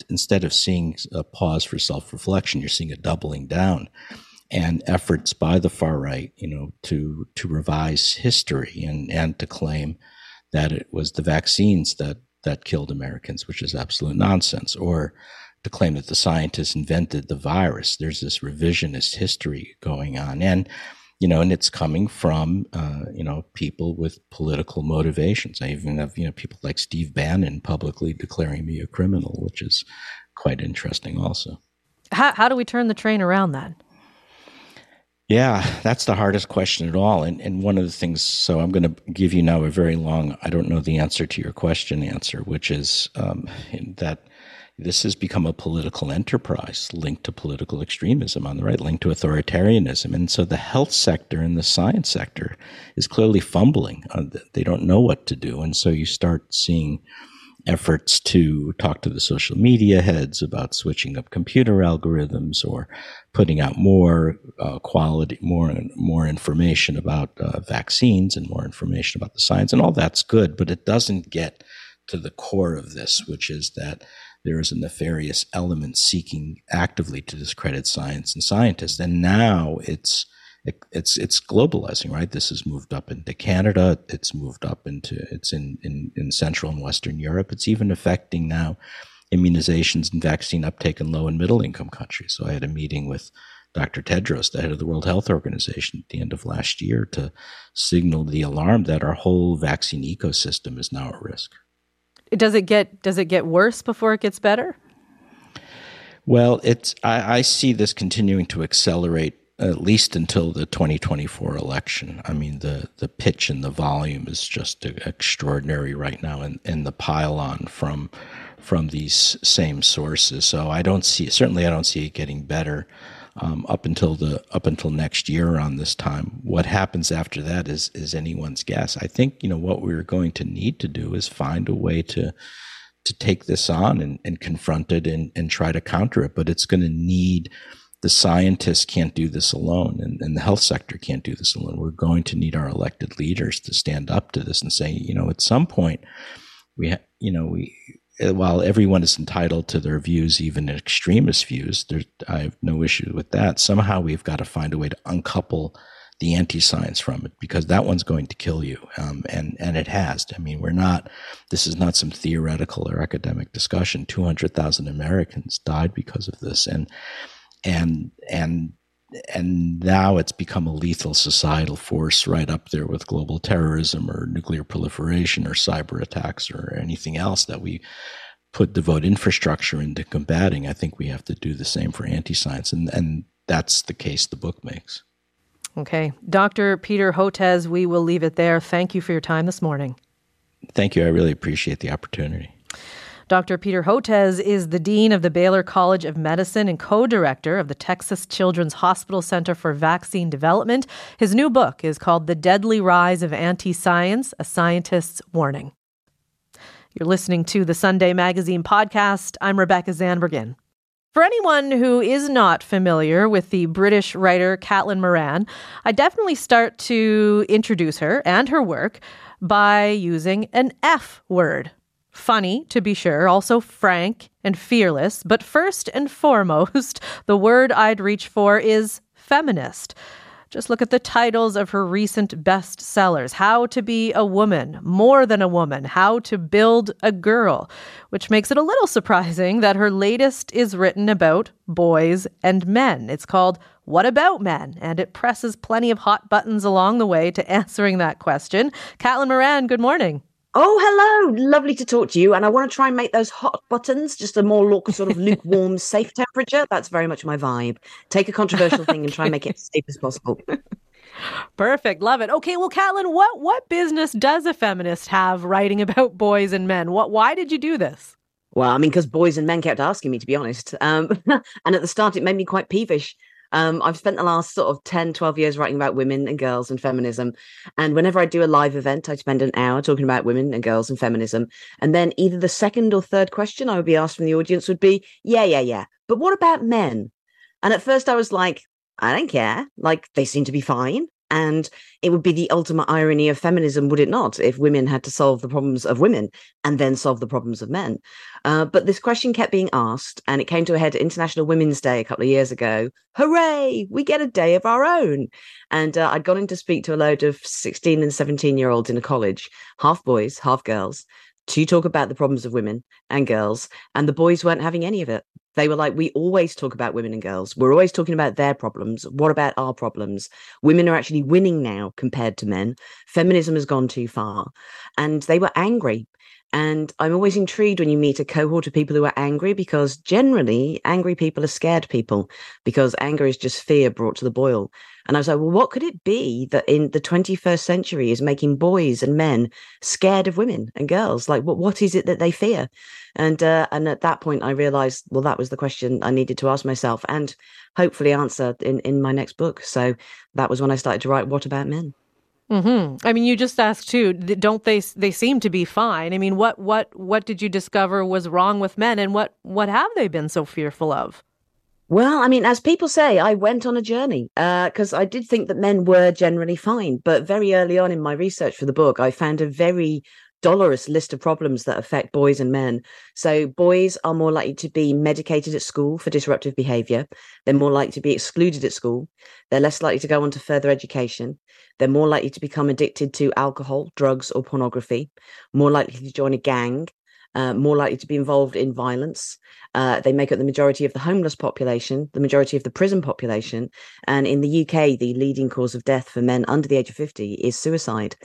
instead of seeing a pause for self-reflection, you're seeing a doubling down. And efforts by the far right, you know, to to revise history and and to claim that it was the vaccines that that killed Americans, which is absolute nonsense, or to claim that the scientists invented the virus. There's this revisionist history going on, and you know, and it's coming from, uh, you know, people with political motivations. I even have, you know, people like Steve Bannon publicly declaring me a criminal, which is quite interesting also. How, how do we turn the train around then? Yeah, that's the hardest question at all. And, and one of the things, so I'm going to give you now a very long, I don't know the answer to your question answer, which is um, that this has become a political enterprise linked to political extremism on the right, linked to authoritarianism. And so the health sector and the science sector is clearly fumbling. They don't know what to do. And so you start seeing efforts to talk to the social media heads about switching up computer algorithms or putting out more uh, quality, more more information about uh, vaccines and more information about the science, and all that's good. But it doesn't get to the core of this, which is that there is a nefarious element seeking actively to discredit science and scientists. And now it's it, it's it's globalizing, right? This has moved up into Canada. It's moved up into it's in, in in Central and Western Europe. It's even affecting now immunizations and vaccine uptake in low and middle income countries. So I had a meeting with Dr. Tedros, the head of the World Health Organization, at the end of last year to signal the alarm that our whole vaccine ecosystem is now at risk. Does it get does it get worse before it gets better? Well, it's I, I see this continuing to accelerate at least until the 2024 election. I mean, the, the pitch and the volume is just extraordinary right now, and, and the pile on from from these same sources. So I don't see certainly I don't see it getting better um, up until the up until next year around this time. What happens after that is is anyone's guess. I think you know what we're going to need to do is find a way to to take this on and, and confront it and, and try to counter it. But it's going to need the scientists can't do this alone and, and, the health sector can't do this alone. We're going to need our elected leaders to stand up to this and say, you know, at some point we, ha- you know, we, while everyone is entitled to their views, even extremist views, I have no issue with that. Somehow we've got to find a way to uncouple the anti-science from it because that one's going to kill you, um, and and it has. I mean, we're not. This is not some theoretical or academic discussion. Two hundred thousand Americans died because of this, and and and and now it's become a lethal societal force right up there with global terrorism or nuclear proliferation or cyber attacks or anything else that we put devote infrastructure into combating. I think we have to do the same for anti science. And, and that's the case the book makes. Okay. Dr. Peter Hotez, we will leave it there. Thank you for your time this morning. Thank you. I really appreciate the opportunity. Dr. Peter Hotez is the Dean of the Baylor College of Medicine and co director of the Texas Children's Hospital Center for Vaccine Development. His new book is called The Deadly Rise of Anti Science A Scientist's Warning. You're listening to the Sunday Magazine podcast. I'm Rebecca Zandbergen. For anyone who is not familiar with the British writer Caitlin Moran, I definitely start to introduce her and her work by using an F word Funny, to be sure, also frank and fearless, but first and foremost, the word I'd reach for is feminist. Just look at the titles of her recent bestsellers How to Be a Woman, More Than a Woman, How to Build a Girl, which makes it a little surprising that her latest is written about boys and men. It's called What About Men? And it presses plenty of hot buttons along the way to answering that question. Caitlin Moran, good morning. Oh, hello. Lovely to talk to you. And I want to try and make those hot buttons just a more look, sort of lukewarm, safe temperature. That's very much my vibe. Take a controversial thing and try and make it as safe as possible. Perfect. Love it. Okay, well, Caitlin, what what business does a feminist have writing about boys and men? What why did you do this? Well, I mean, because boys and men kept asking me, to be honest. Um, and at the start, it made me quite peevish. Um, I've spent the last sort of 10, 12 years writing about women and girls and feminism. And whenever I do a live event, I spend an hour talking about women and girls and feminism. And then either the second or third question I would be asked from the audience would be, yeah, yeah, yeah. But what about men? And at first I was like, I don't care. Like they seem to be fine. And it would be the ultimate irony of feminism, would it not, if women had to solve the problems of women and then solve the problems of men? Uh, but this question kept being asked, and it came to a head at International Women's Day a couple of years ago. Hooray! We get a day of our own. And uh, I'd gone in to speak to a load of 16 and 17 year olds in a college, half boys, half girls, to talk about the problems of women and girls. And the boys weren't having any of it. They were like, we always talk about women and girls. We're always talking about their problems. What about our problems? Women are actually winning now compared to men. Feminism has gone too far. And they were angry. And I'm always intrigued when you meet a cohort of people who are angry because generally angry people are scared people because anger is just fear brought to the boil. And I was like, well, what could it be that in the 21st century is making boys and men scared of women and girls? Like, what, what is it that they fear? And, uh, and at that point, I realized, well, that was the question I needed to ask myself and hopefully answer in, in my next book. So that was when I started to write What About Men? Mm-hmm. I mean, you just asked too. Don't they? They seem to be fine. I mean, what what what did you discover was wrong with men, and what what have they been so fearful of? Well, I mean, as people say, I went on a journey because uh, I did think that men were generally fine. But very early on in my research for the book, I found a very dolorous list of problems that affect boys and men. So, boys are more likely to be medicated at school for disruptive behavior. They're more likely to be excluded at school. They're less likely to go on to further education. They're more likely to become addicted to alcohol, drugs, or pornography, more likely to join a gang. Uh, more likely to be involved in violence. Uh, they make up the majority of the homeless population, the majority of the prison population. And in the UK, the leading cause of death for men under the age of 50 is suicide.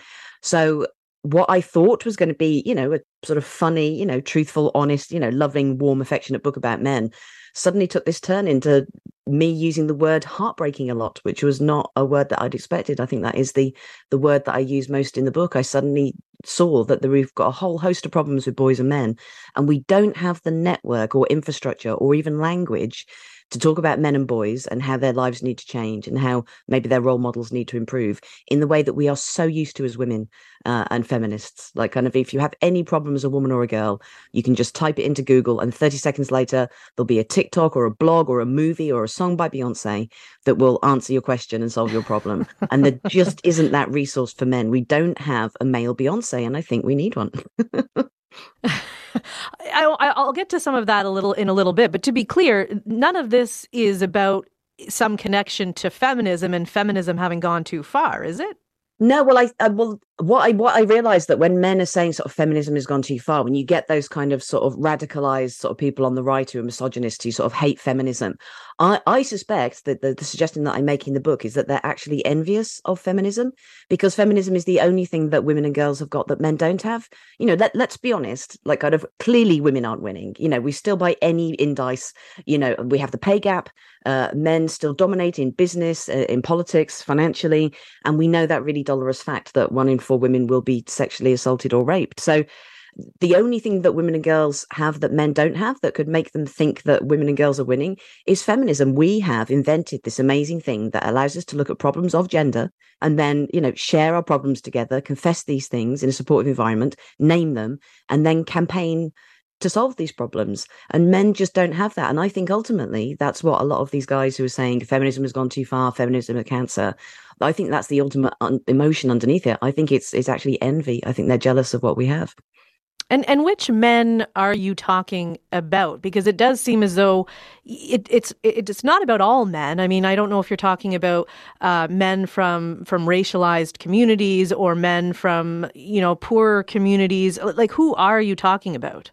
So what I thought was going to be, you know, a sort of funny, you know, truthful, honest, you know, loving, warm, affectionate book about men suddenly took this turn into me using the word heartbreaking a lot, which was not a word that I'd expected. I think that is the the word that I use most in the book. I suddenly saw that we've got a whole host of problems with boys and men, and we don't have the network or infrastructure or even language to talk about men and boys and how their lives need to change and how maybe their role models need to improve in the way that we are so used to as women uh, and feminists. Like, kind of, if you have any problem as a woman or a girl, you can just type it into Google, and 30 seconds later, there'll be a TikTok or a blog or a movie or a song by Beyonce that will answer your question and solve your problem. and there just isn't that resource for men. We don't have a male Beyonce, and I think we need one. I, will get to some of that a little in a little bit, but to be clear, none of this is about some connection to feminism and feminism having gone too far, is it? No, well, I, I well, what I what I realized that when men are saying sort of feminism has gone too far, when you get those kind of sort of radicalized sort of people on the right who are misogynist who sort of hate feminism, I, I suspect that the, the suggestion that I make in the book is that they're actually envious of feminism because feminism is the only thing that women and girls have got that men don't have. You know, let let's be honest, like kind of clearly women aren't winning. You know, we still by any indice, you know, we have the pay gap. Uh, men still dominate in business, uh, in politics, financially, and we know that really dolorous fact that one in for women will be sexually assaulted or raped. So the only thing that women and girls have that men don't have that could make them think that women and girls are winning is feminism. We have invented this amazing thing that allows us to look at problems of gender and then, you know, share our problems together, confess these things in a supportive environment, name them, and then campaign to solve these problems. And men just don't have that. And I think ultimately that's what a lot of these guys who are saying feminism has gone too far, feminism is cancer. I think that's the ultimate un- emotion underneath it. I think it's it's actually envy. I think they're jealous of what we have. And and which men are you talking about? Because it does seem as though it, it's it, it's not about all men. I mean, I don't know if you're talking about uh, men from from racialized communities or men from you know poorer communities. Like, who are you talking about?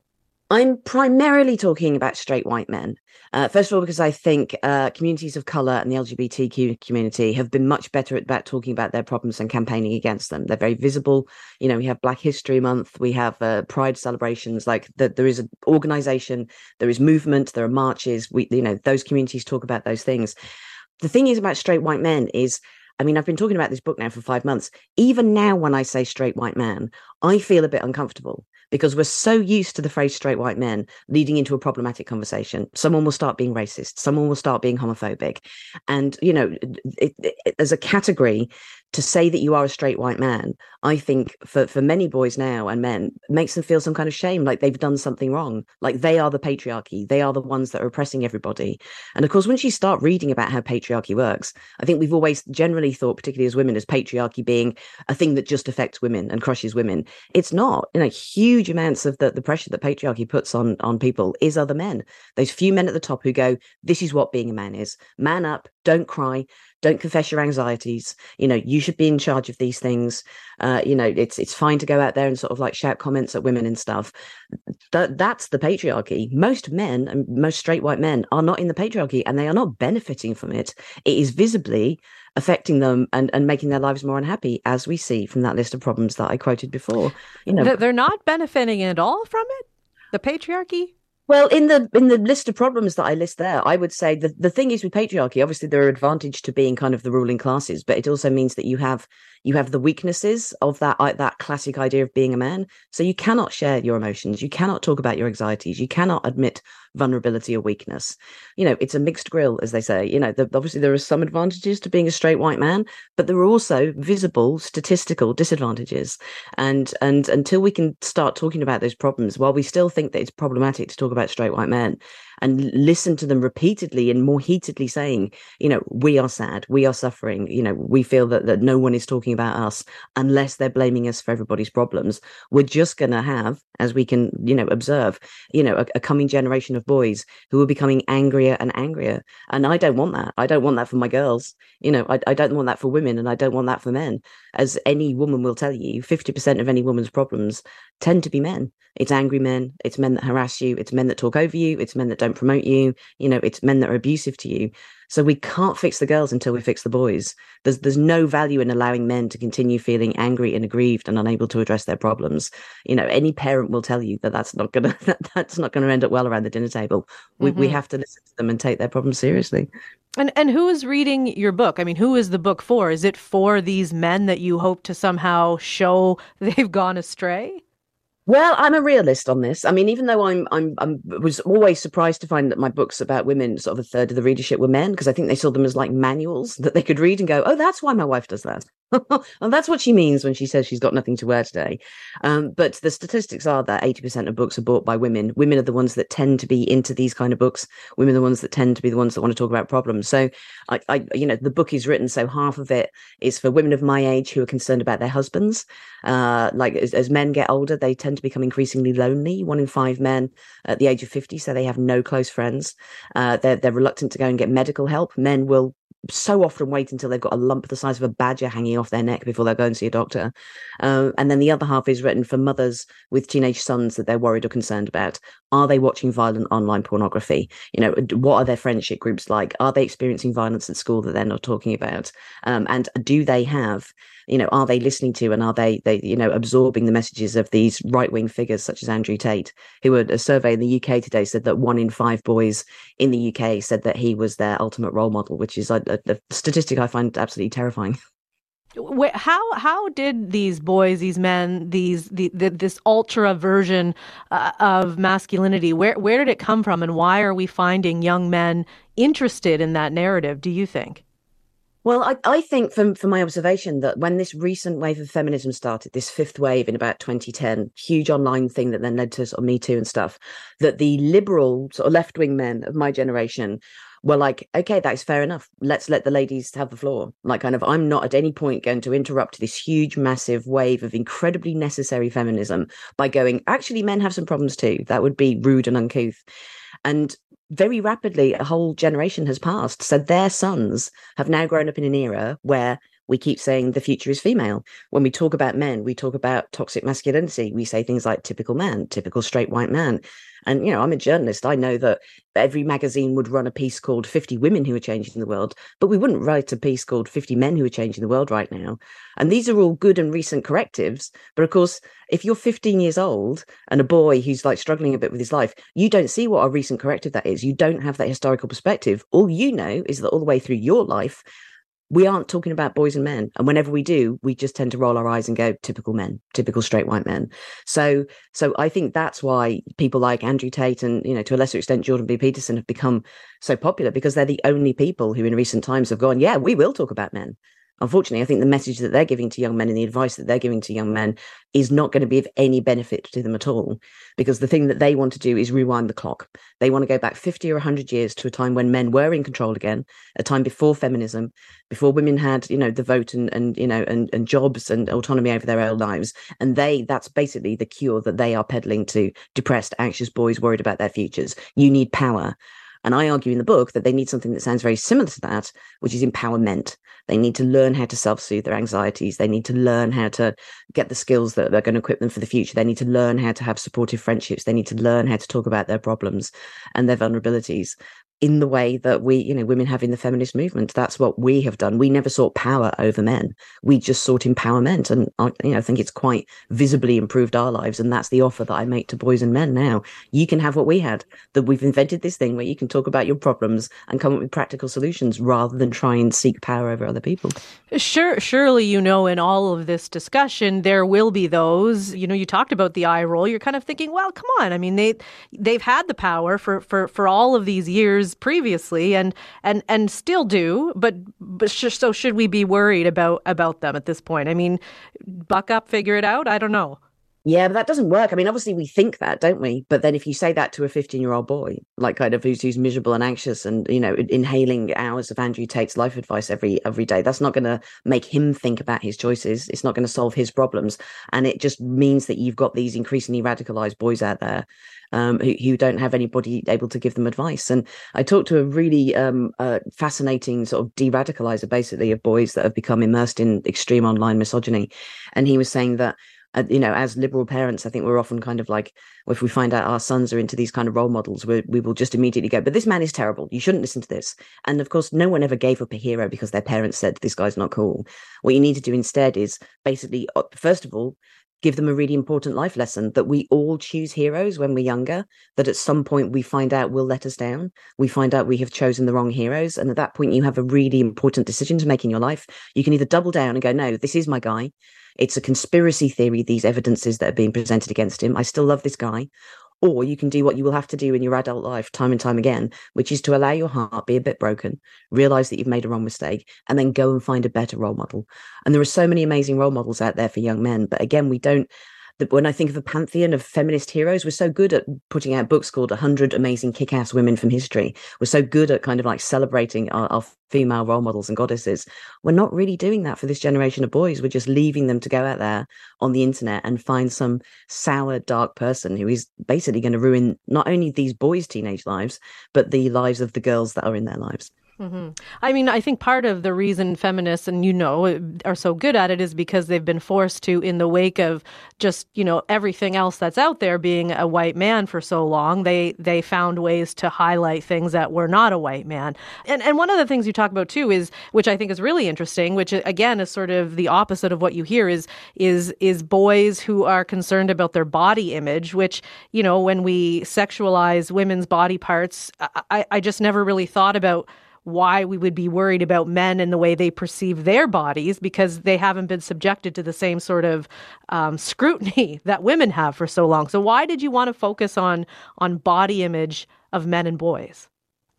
I'm primarily talking about straight white men. Uh, first of all, because I think uh, communities of color and the LGBTQ community have been much better at about talking about their problems and campaigning against them. They're very visible. You know, we have Black History Month, we have uh, Pride celebrations. Like the, there is an organization, there is movement, there are marches. We, you know, those communities talk about those things. The thing is about straight white men is I mean, I've been talking about this book now for five months. Even now, when I say straight white man, I feel a bit uncomfortable because we're so used to the phrase straight white men leading into a problematic conversation. Someone will start being racist, someone will start being homophobic. And, you know, it, it, as a category, to say that you are a straight white man, I think for, for many boys now and men makes them feel some kind of shame, like they've done something wrong. Like they are the patriarchy. They are the ones that are oppressing everybody. And of course, once you start reading about how patriarchy works, I think we've always generally thought, particularly as women, as patriarchy being a thing that just affects women and crushes women. It's not. You know, huge amounts of the, the pressure that patriarchy puts on on people is other men. Those few men at the top who go, This is what being a man is. Man up, don't cry, don't confess your anxieties. You know you should be in charge of these things. Uh, you know it's it's fine to go out there and sort of like shout comments at women and stuff. That that's the patriarchy. Most men and most straight white men are not in the patriarchy and they are not benefiting from it. It is visibly affecting them and, and making their lives more unhappy as we see from that list of problems that i quoted before. You know. They're not benefiting at all from it? The patriarchy well, in the in the list of problems that I list there, I would say the the thing is with patriarchy. Obviously, there are advantage to being kind of the ruling classes, but it also means that you have you have the weaknesses of that uh, that classic idea of being a man. So you cannot share your emotions, you cannot talk about your anxieties, you cannot admit vulnerability or weakness. You know, it's a mixed grill, as they say. You know, the, obviously there are some advantages to being a straight white man, but there are also visible statistical disadvantages. And and until we can start talking about those problems, while we still think that it's problematic to talk about straight white men, and listen to them repeatedly and more heatedly saying, you know, we are sad, we are suffering, you know, we feel that, that no one is talking about us unless they're blaming us for everybody's problems. We're just going to have, as we can, you know, observe, you know, a, a coming generation of boys who are becoming angrier and angrier. And I don't want that. I don't want that for my girls. You know, I, I don't want that for women and I don't want that for men. As any woman will tell you, 50% of any woman's problems tend to be men. It's angry men, it's men that harass you, it's men that talk over you, it's men that don't promote you, you know, it's men that are abusive to you. So we can't fix the girls until we fix the boys. There's there's no value in allowing men to continue feeling angry and aggrieved and unable to address their problems. You know, any parent will tell you that that's not gonna that, that's not gonna end up well around the dinner table. We mm-hmm. we have to listen to them and take their problems seriously. And and who is reading your book? I mean, who is the book for? Is it for these men that you hope to somehow show they've gone astray? Well, I'm a realist on this. I mean, even though I'm, I'm, I'm was always surprised to find that my books about women, sort of a third of the readership were men, because I think they saw them as like manuals that they could read and go, "Oh, that's why my wife does that." and that's what she means when she says she's got nothing to wear today. Um, but the statistics are that 80% of books are bought by women. Women are the ones that tend to be into these kind of books. Women are the ones that tend to be the ones that want to talk about problems. So, I, I you know, the book is written so half of it is for women of my age who are concerned about their husbands. Uh, like as, as men get older, they tend to become increasingly lonely. One in five men at the age of 50 say they have no close friends. Uh, they're, they're reluctant to go and get medical help. Men will so often wait until they've got a lump the size of a badger hanging off their neck before they go and see a doctor. Uh, and then the other half is written for mothers with teenage sons that they're worried or concerned about. Are they watching violent online pornography? You know, what are their friendship groups like? Are they experiencing violence at school that they're not talking about? Um, and do they have you know are they listening to and are they they you know absorbing the messages of these right wing figures such as Andrew Tate who a survey in the UK today said that one in five boys in the UK said that he was their ultimate role model which is a, a statistic I find absolutely terrifying how how did these boys, these men, these the, the this ultra version uh, of masculinity? Where where did it come from, and why are we finding young men interested in that narrative? Do you think? Well, I, I think from, from my observation that when this recent wave of feminism started, this fifth wave in about 2010, huge online thing that then led to sort of Me Too and stuff, that the liberal sort of left wing men of my generation were like, okay, that's fair enough. Let's let the ladies have the floor. Like, kind of, I'm not at any point going to interrupt this huge, massive wave of incredibly necessary feminism by going, actually, men have some problems too. That would be rude and uncouth. And very rapidly a whole generation has passed. So their sons have now grown up in an era where we keep saying the future is female. When we talk about men, we talk about toxic masculinity. We say things like typical man, typical straight white man. And, you know, I'm a journalist. I know that every magazine would run a piece called 50 Women Who Are Changing the World, but we wouldn't write a piece called 50 Men Who Are Changing the World right now. And these are all good and recent correctives. But of course, if you're 15 years old and a boy who's like struggling a bit with his life, you don't see what a recent corrective that is. You don't have that historical perspective. All you know is that all the way through your life, we aren't talking about boys and men. And whenever we do, we just tend to roll our eyes and go, typical men, typical straight white men. So, so I think that's why people like Andrew Tate and, you know, to a lesser extent, Jordan B. Peterson have become so popular because they're the only people who in recent times have gone, yeah, we will talk about men unfortunately, I think the message that they're giving to young men and the advice that they're giving to young men is not going to be of any benefit to them at all. Because the thing that they want to do is rewind the clock. They want to go back 50 or 100 years to a time when men were in control again, a time before feminism, before women had, you know, the vote and, and you know, and, and jobs and autonomy over their own lives. And they, that's basically the cure that they are peddling to depressed, anxious boys worried about their futures. You need power. And I argue in the book that they need something that sounds very similar to that, which is empowerment. They need to learn how to self soothe their anxieties. They need to learn how to get the skills that are going to equip them for the future. They need to learn how to have supportive friendships. They need to learn how to talk about their problems and their vulnerabilities in the way that we, you know, women have in the feminist movement. That's what we have done. We never sought power over men. We just sought empowerment. And I, you know, I think it's quite visibly improved our lives. And that's the offer that I make to boys and men now. You can have what we had, that we've invented this thing where you can talk about your problems and come up with practical solutions rather than try and seek power over other people. Sure, surely, you know, in all of this discussion, there will be those, you know, you talked about the eye roll. You're kind of thinking, well, come on. I mean, they, they've had the power for, for, for all of these years years previously and and and still do but but sh- so should we be worried about about them at this point? I mean buck up figure it out i don't know yeah, but that doesn't work. I mean, obviously we think that, don't we? But then if you say that to a 15 year old boy, like kind of who's, who's miserable and anxious and, you know, inhaling hours of Andrew Tate's life advice every, every day, that's not going to make him think about his choices. It's not going to solve his problems. And it just means that you've got these increasingly radicalized boys out there um, who, who, don't have anybody able to give them advice. And I talked to a really um, uh, fascinating sort of de-radicalizer, basically, of boys that have become immersed in extreme online misogyny, and he was saying that uh, you know, as liberal parents, I think we're often kind of like, if we find out our sons are into these kind of role models, we we will just immediately go, but this man is terrible. You shouldn't listen to this. And of course, no one ever gave up a hero because their parents said this guy's not cool. What you need to do instead is basically, uh, first of all, give them a really important life lesson that we all choose heroes when we're younger, that at some point we find out will let us down. We find out we have chosen the wrong heroes. And at that point, you have a really important decision to make in your life. You can either double down and go, no, this is my guy. It's a conspiracy theory, these evidences that are being presented against him. I still love this guy. Or you can do what you will have to do in your adult life time and time again, which is to allow your heart be a bit broken, realize that you've made a wrong mistake, and then go and find a better role model. And there are so many amazing role models out there for young men. But again, we don't when I think of a pantheon of feminist heroes, we're so good at putting out books called 100 Amazing Kick Ass Women from History. We're so good at kind of like celebrating our, our, female role models and goddesses. We're not really doing that for this generation of boys. We're just leaving them to go out there on the internet and find some sour, dark person who is basically going to ruin not only these boys' teenage lives, but the lives of the girls that are in their lives. Mm-hmm. I mean, I think part of the reason feminists, and you know, are so good at it is because they've been forced to, in the wake of just you know everything else that's out there, being a white man for so long, they they found ways to highlight things that were not a white man. And and one of the things you talk about too is, which I think is really interesting, which again is sort of the opposite of what you hear is is is boys who are concerned about their body image, which you know when we sexualize women's body parts, I, I just never really thought about why we would be worried about men and the way they perceive their bodies because they haven't been subjected to the same sort of um, scrutiny that women have for so long. So why did you want to focus on on body image of men and boys?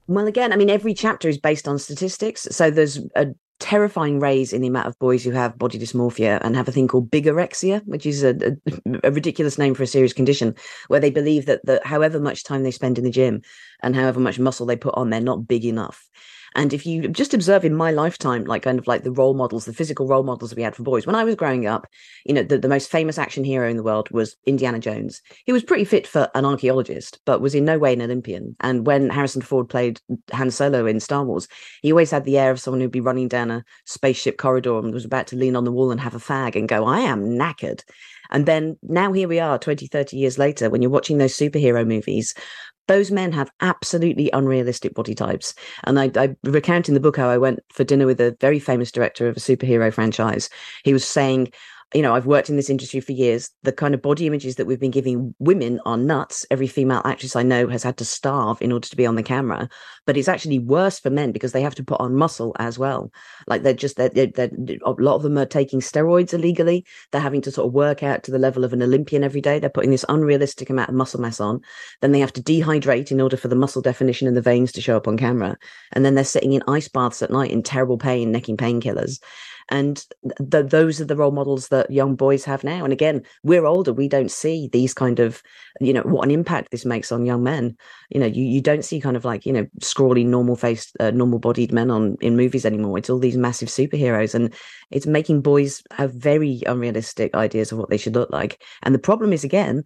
Well, again, I mean, every chapter is based on statistics. So there's a terrifying raise in the amount of boys who have body dysmorphia and have a thing called bigorexia, which is a, a, a, ridiculous name for a serious condition, where they believe that, that however much time they spend in the gym and however much muscle they put on, they're not big enough. And if you just observe in my lifetime, like kind of like the role models, the physical role models we had for boys, when I was growing up, you know, the, the most famous action hero in the world was Indiana Jones. He was pretty fit for an archaeologist, but was in no way an Olympian. And when Harrison Ford played Han Solo in Star Wars, he always had the air of someone who'd be running down a spaceship corridor and was about to lean on the wall and have a fag and go, I am knackered. And then now here we are 20, 30 years later, when you're watching those superhero movies, those men have absolutely unrealistic body types. And I, I recount in the book how I went for dinner with a very famous director of a superhero franchise. He was saying, you know, I've worked in this industry for years. The kind of body images that we've been giving women are nuts. Every female actress I know has had to starve in order to be on the camera, but it's actually worse for men because they have to put on muscle as well. Like they're just they're, they're, a lot of them are taking steroids illegally. They're having to sort of work out to the level of an Olympian every day. They're putting this unrealistic amount of muscle mass on. Then they have to dehydrate in order for the muscle definition in the veins to show up on camera. And then they're sitting in ice baths at night in terrible pain, necking painkillers and th- those are the role models that young boys have now. And again we're older we don't see these kind of you know what an impact this makes on young men. You know you, you don't see kind of like you know scrawly normal faced uh, normal bodied men on in movies anymore. It's all these massive superheroes and it's making boys have very unrealistic ideas of what they should look like. And the problem is again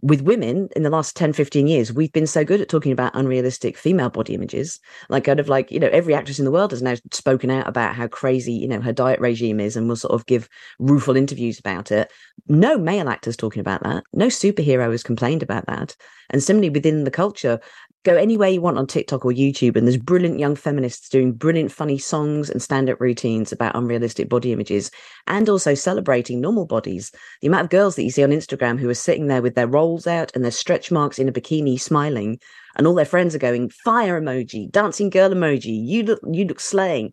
with women in the last 10 15 years we've been so good at talking about unrealistic female body images. Like kind of like you know every actress in the world has now spoken out about how crazy you know her diet regime is and will sort of give rueful interviews about it. No male actors talking about that. No superhero has complained about that. And similarly within the culture go anywhere you want on TikTok or YouTube, and there's brilliant young feminists doing brilliant, funny songs and stand up routines about unrealistic body images and also celebrating normal bodies. The amount of girls that you see on Instagram who are sitting there with their rolls out and their stretch marks in a bikini smiling, and all their friends are going, fire emoji, dancing girl emoji, you look, you look slaying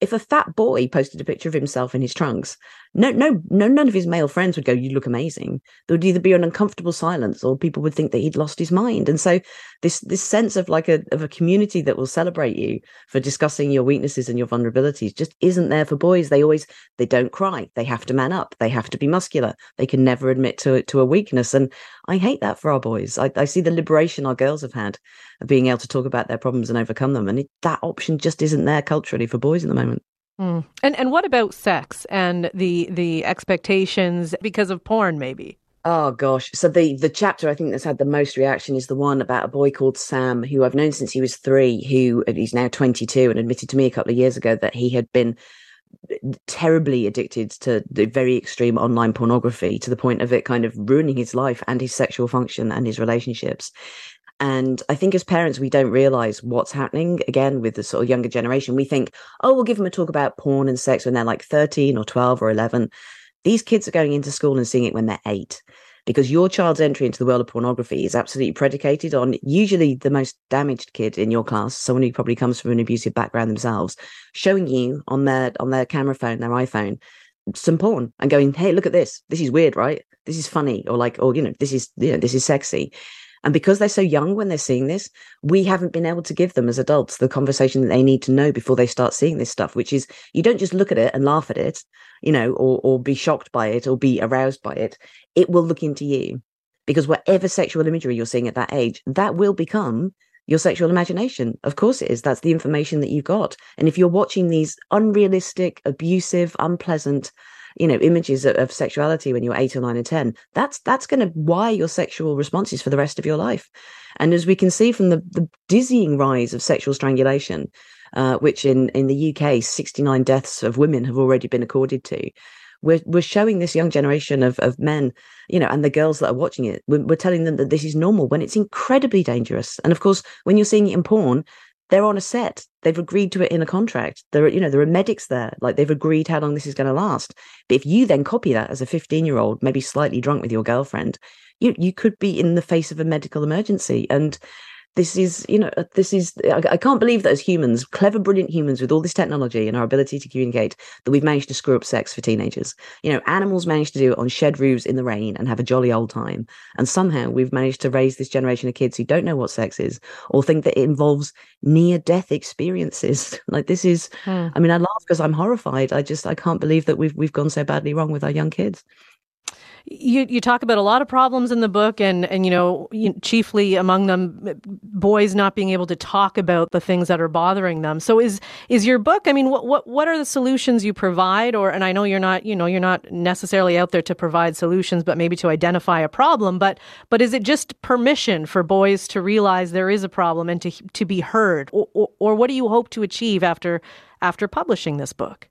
if a fat boy posted a picture of himself in his trunks, no, no, no, none of his male friends would go, "You look amazing." There would either be an uncomfortable silence, or people would think that he'd lost his mind. And so, this this sense of like a of a community that will celebrate you for discussing your weaknesses and your vulnerabilities just isn't there for boys. They always they don't cry. They have to man up. They have to be muscular. They can never admit to to a weakness. And I hate that for our boys. I, I see the liberation our girls have had of being able to talk about their problems and overcome them, and it, that option just isn't there culturally for boys at the moment. Mm. And and what about sex and the the expectations because of porn maybe? Oh gosh. So the the chapter I think that's had the most reaction is the one about a boy called Sam who I've known since he was 3 who he's now 22 and admitted to me a couple of years ago that he had been terribly addicted to the very extreme online pornography to the point of it kind of ruining his life and his sexual function and his relationships and I think as parents, we don't realize what's happening again with the sort of younger generation. We think, oh, we'll give them a talk about porn and sex when they're like 13 or 12 or 11. These kids are going into school and seeing it when they're eight because your child's entry into the world of pornography is absolutely predicated on usually the most damaged kid in your class, someone who probably comes from an abusive background themselves, showing you on their on their camera phone, their iPhone, some porn and going, "Hey, look at this. This is weird, right? This is funny," or like, or you know, this is you know, this is sexy. And because they're so young when they're seeing this, we haven't been able to give them as adults the conversation that they need to know before they start seeing this stuff, which is you don't just look at it and laugh at it, you know, or, or be shocked by it or be aroused by it. It will look into you because whatever sexual imagery you're seeing at that age, that will become your sexual imagination. Of course it is. That's the information that you've got. And if you're watching these unrealistic, abusive, unpleasant, you know images of, of sexuality when you're eight or nine or ten that's that's going to wire your sexual responses for the rest of your life and as we can see from the, the dizzying rise of sexual strangulation uh, which in in the uk 69 deaths of women have already been accorded to we're, we're showing this young generation of, of men, you know, and the girls that are watching it, we're, we're telling them that this is normal when it's incredibly dangerous. And of course, when you're seeing it in porn, they're on a set. They've agreed to it in a contract. There are, you know, there are medics there. Like they've agreed how long this is going to last. But if you then copy that as a 15 year old, maybe slightly drunk with your girlfriend, you you could be in the face of a medical emergency. And this is you know uh, this is I, I, can't believe that as humans clever brilliant humans with all this technology and our ability to communicate that we've managed to screw up sex for teenagers. You know animals managed to do it on shed roofs in the rain and have a jolly old time. And somehow we've managed to raise this generation of kids who don't know what sex is or think that it involves near death experiences. Like this is hmm. i mean i laugh because i'm horrified. I just i can't believe that we've we've gone so badly wrong with our young kids you you talk about a lot of problems in the book, and and you know, chiefly among them, boys not being able to talk about the things that are bothering them. So is is your book? I mean, what what what are the solutions you provide? Or and I know you're not you know you're not necessarily out there to provide solutions, but maybe to identify a problem. But but is it just permission for boys to realize there is a problem and to to be heard, or, or, or what do you hope to achieve after after publishing this book?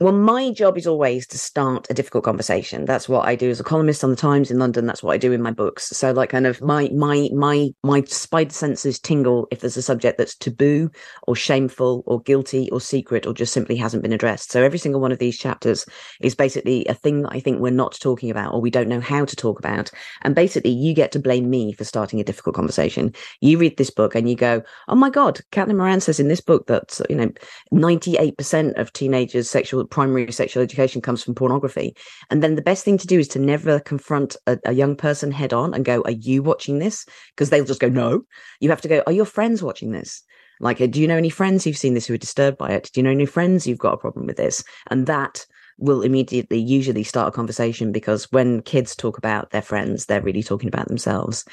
Well, my job is always to start a difficult conversation. That's what I do as a columnist on the Times in London. That's what I do in my books. So, like, kind of my my my my spider senses tingle if there's a subject that's taboo or shameful or guilty or secret or just simply hasn't been addressed. So, every single one of these chapters is basically a thing that I think we're not talking about or we don't know how to talk about. And basically, you get to blame me for starting a difficult conversation. You read this book and you go, "Oh my God!" Caitlin Moran says in this book that you know, ninety eight percent of teenagers' sexual primary sexual education comes from pornography. And then the best thing to do is to never confront a, a young person head on and go, Are you watching this? Because they'll just go, No. You have to go, Are your friends watching this? Like, do you know any friends who've seen this who are disturbed by it? Do you know any friends who've got a problem with this? And that will immediately usually start a conversation because when kids talk about their friends, they're really talking about themselves.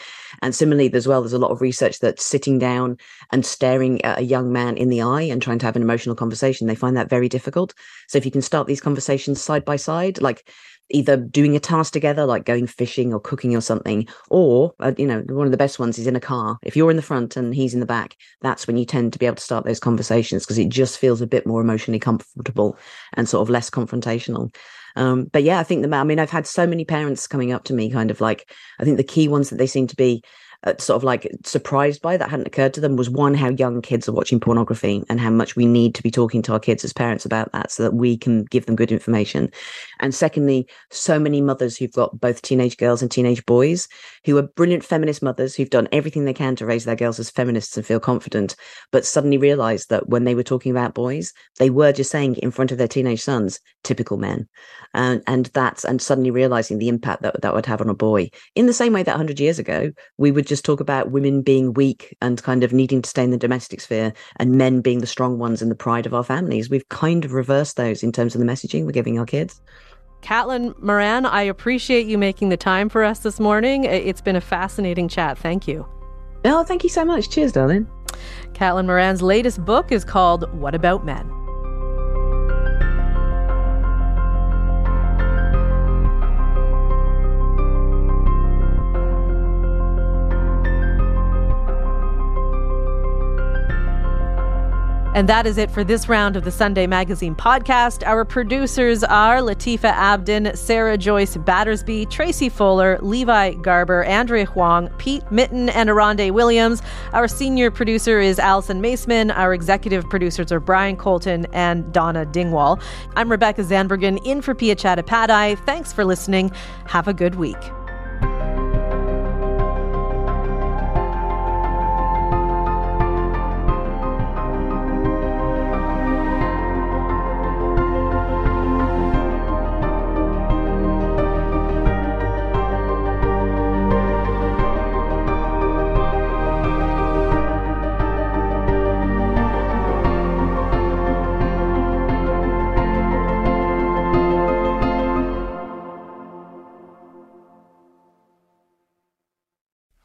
And similarly, as well, there's a lot of research that sitting down and staring at a young man in the eye and trying to have an emotional conversation, they find that very difficult. So if you can start these conversations side by side, like either doing a task together, like going fishing or cooking or something, or, uh, you know, one of the best ones is in a car. If you're in the front and he's in the back, that's when you tend to be able to start those conversations because it just feels a bit more emotionally comfortable and sort of less confrontational. Um, but yeah, I think the, I mean, I've had so many parents coming up to me kind of like, I think the key ones that they seem to be uh, sort of like surprised by that hadn't occurred to them was one how young kids are watching pornography and how much we need to be talking to our kids as parents about that so that we can give them good information. And secondly so many mothers who've got both teenage girls and teenage boys who are brilliant feminist mothers who've done everything they can to raise their girls as feminists and feel confident but suddenly realized that when they were talking about boys they were just saying in front of their teenage sons typical men. And and that's and suddenly realizing the impact that that would have on a boy. In the same way that 100 years ago we would just talk about women being weak and kind of needing to stay in the domestic sphere and men being the strong ones and the pride of our families we've kind of reversed those in terms of the messaging we're giving our kids Caitlin Moran, I appreciate you making the time for us this morning. It's been a fascinating chat. Thank you. Oh, thank you so much. Cheers, darling. Caitlin Moran's latest book is called What About Men? And that is it for this round of the Sunday Magazine podcast. Our producers are Latifa Abdin, Sarah Joyce Battersby, Tracy Fuller, Levi Garber, Andrea Huang, Pete Mitten, and Aronde Williams. Our senior producer is Allison Maceman. Our executive producers are Brian Colton and Donna Dingwall. I'm Rebecca Zandbergen in for Piya Chattopadhyay. Thanks for listening. Have a good week.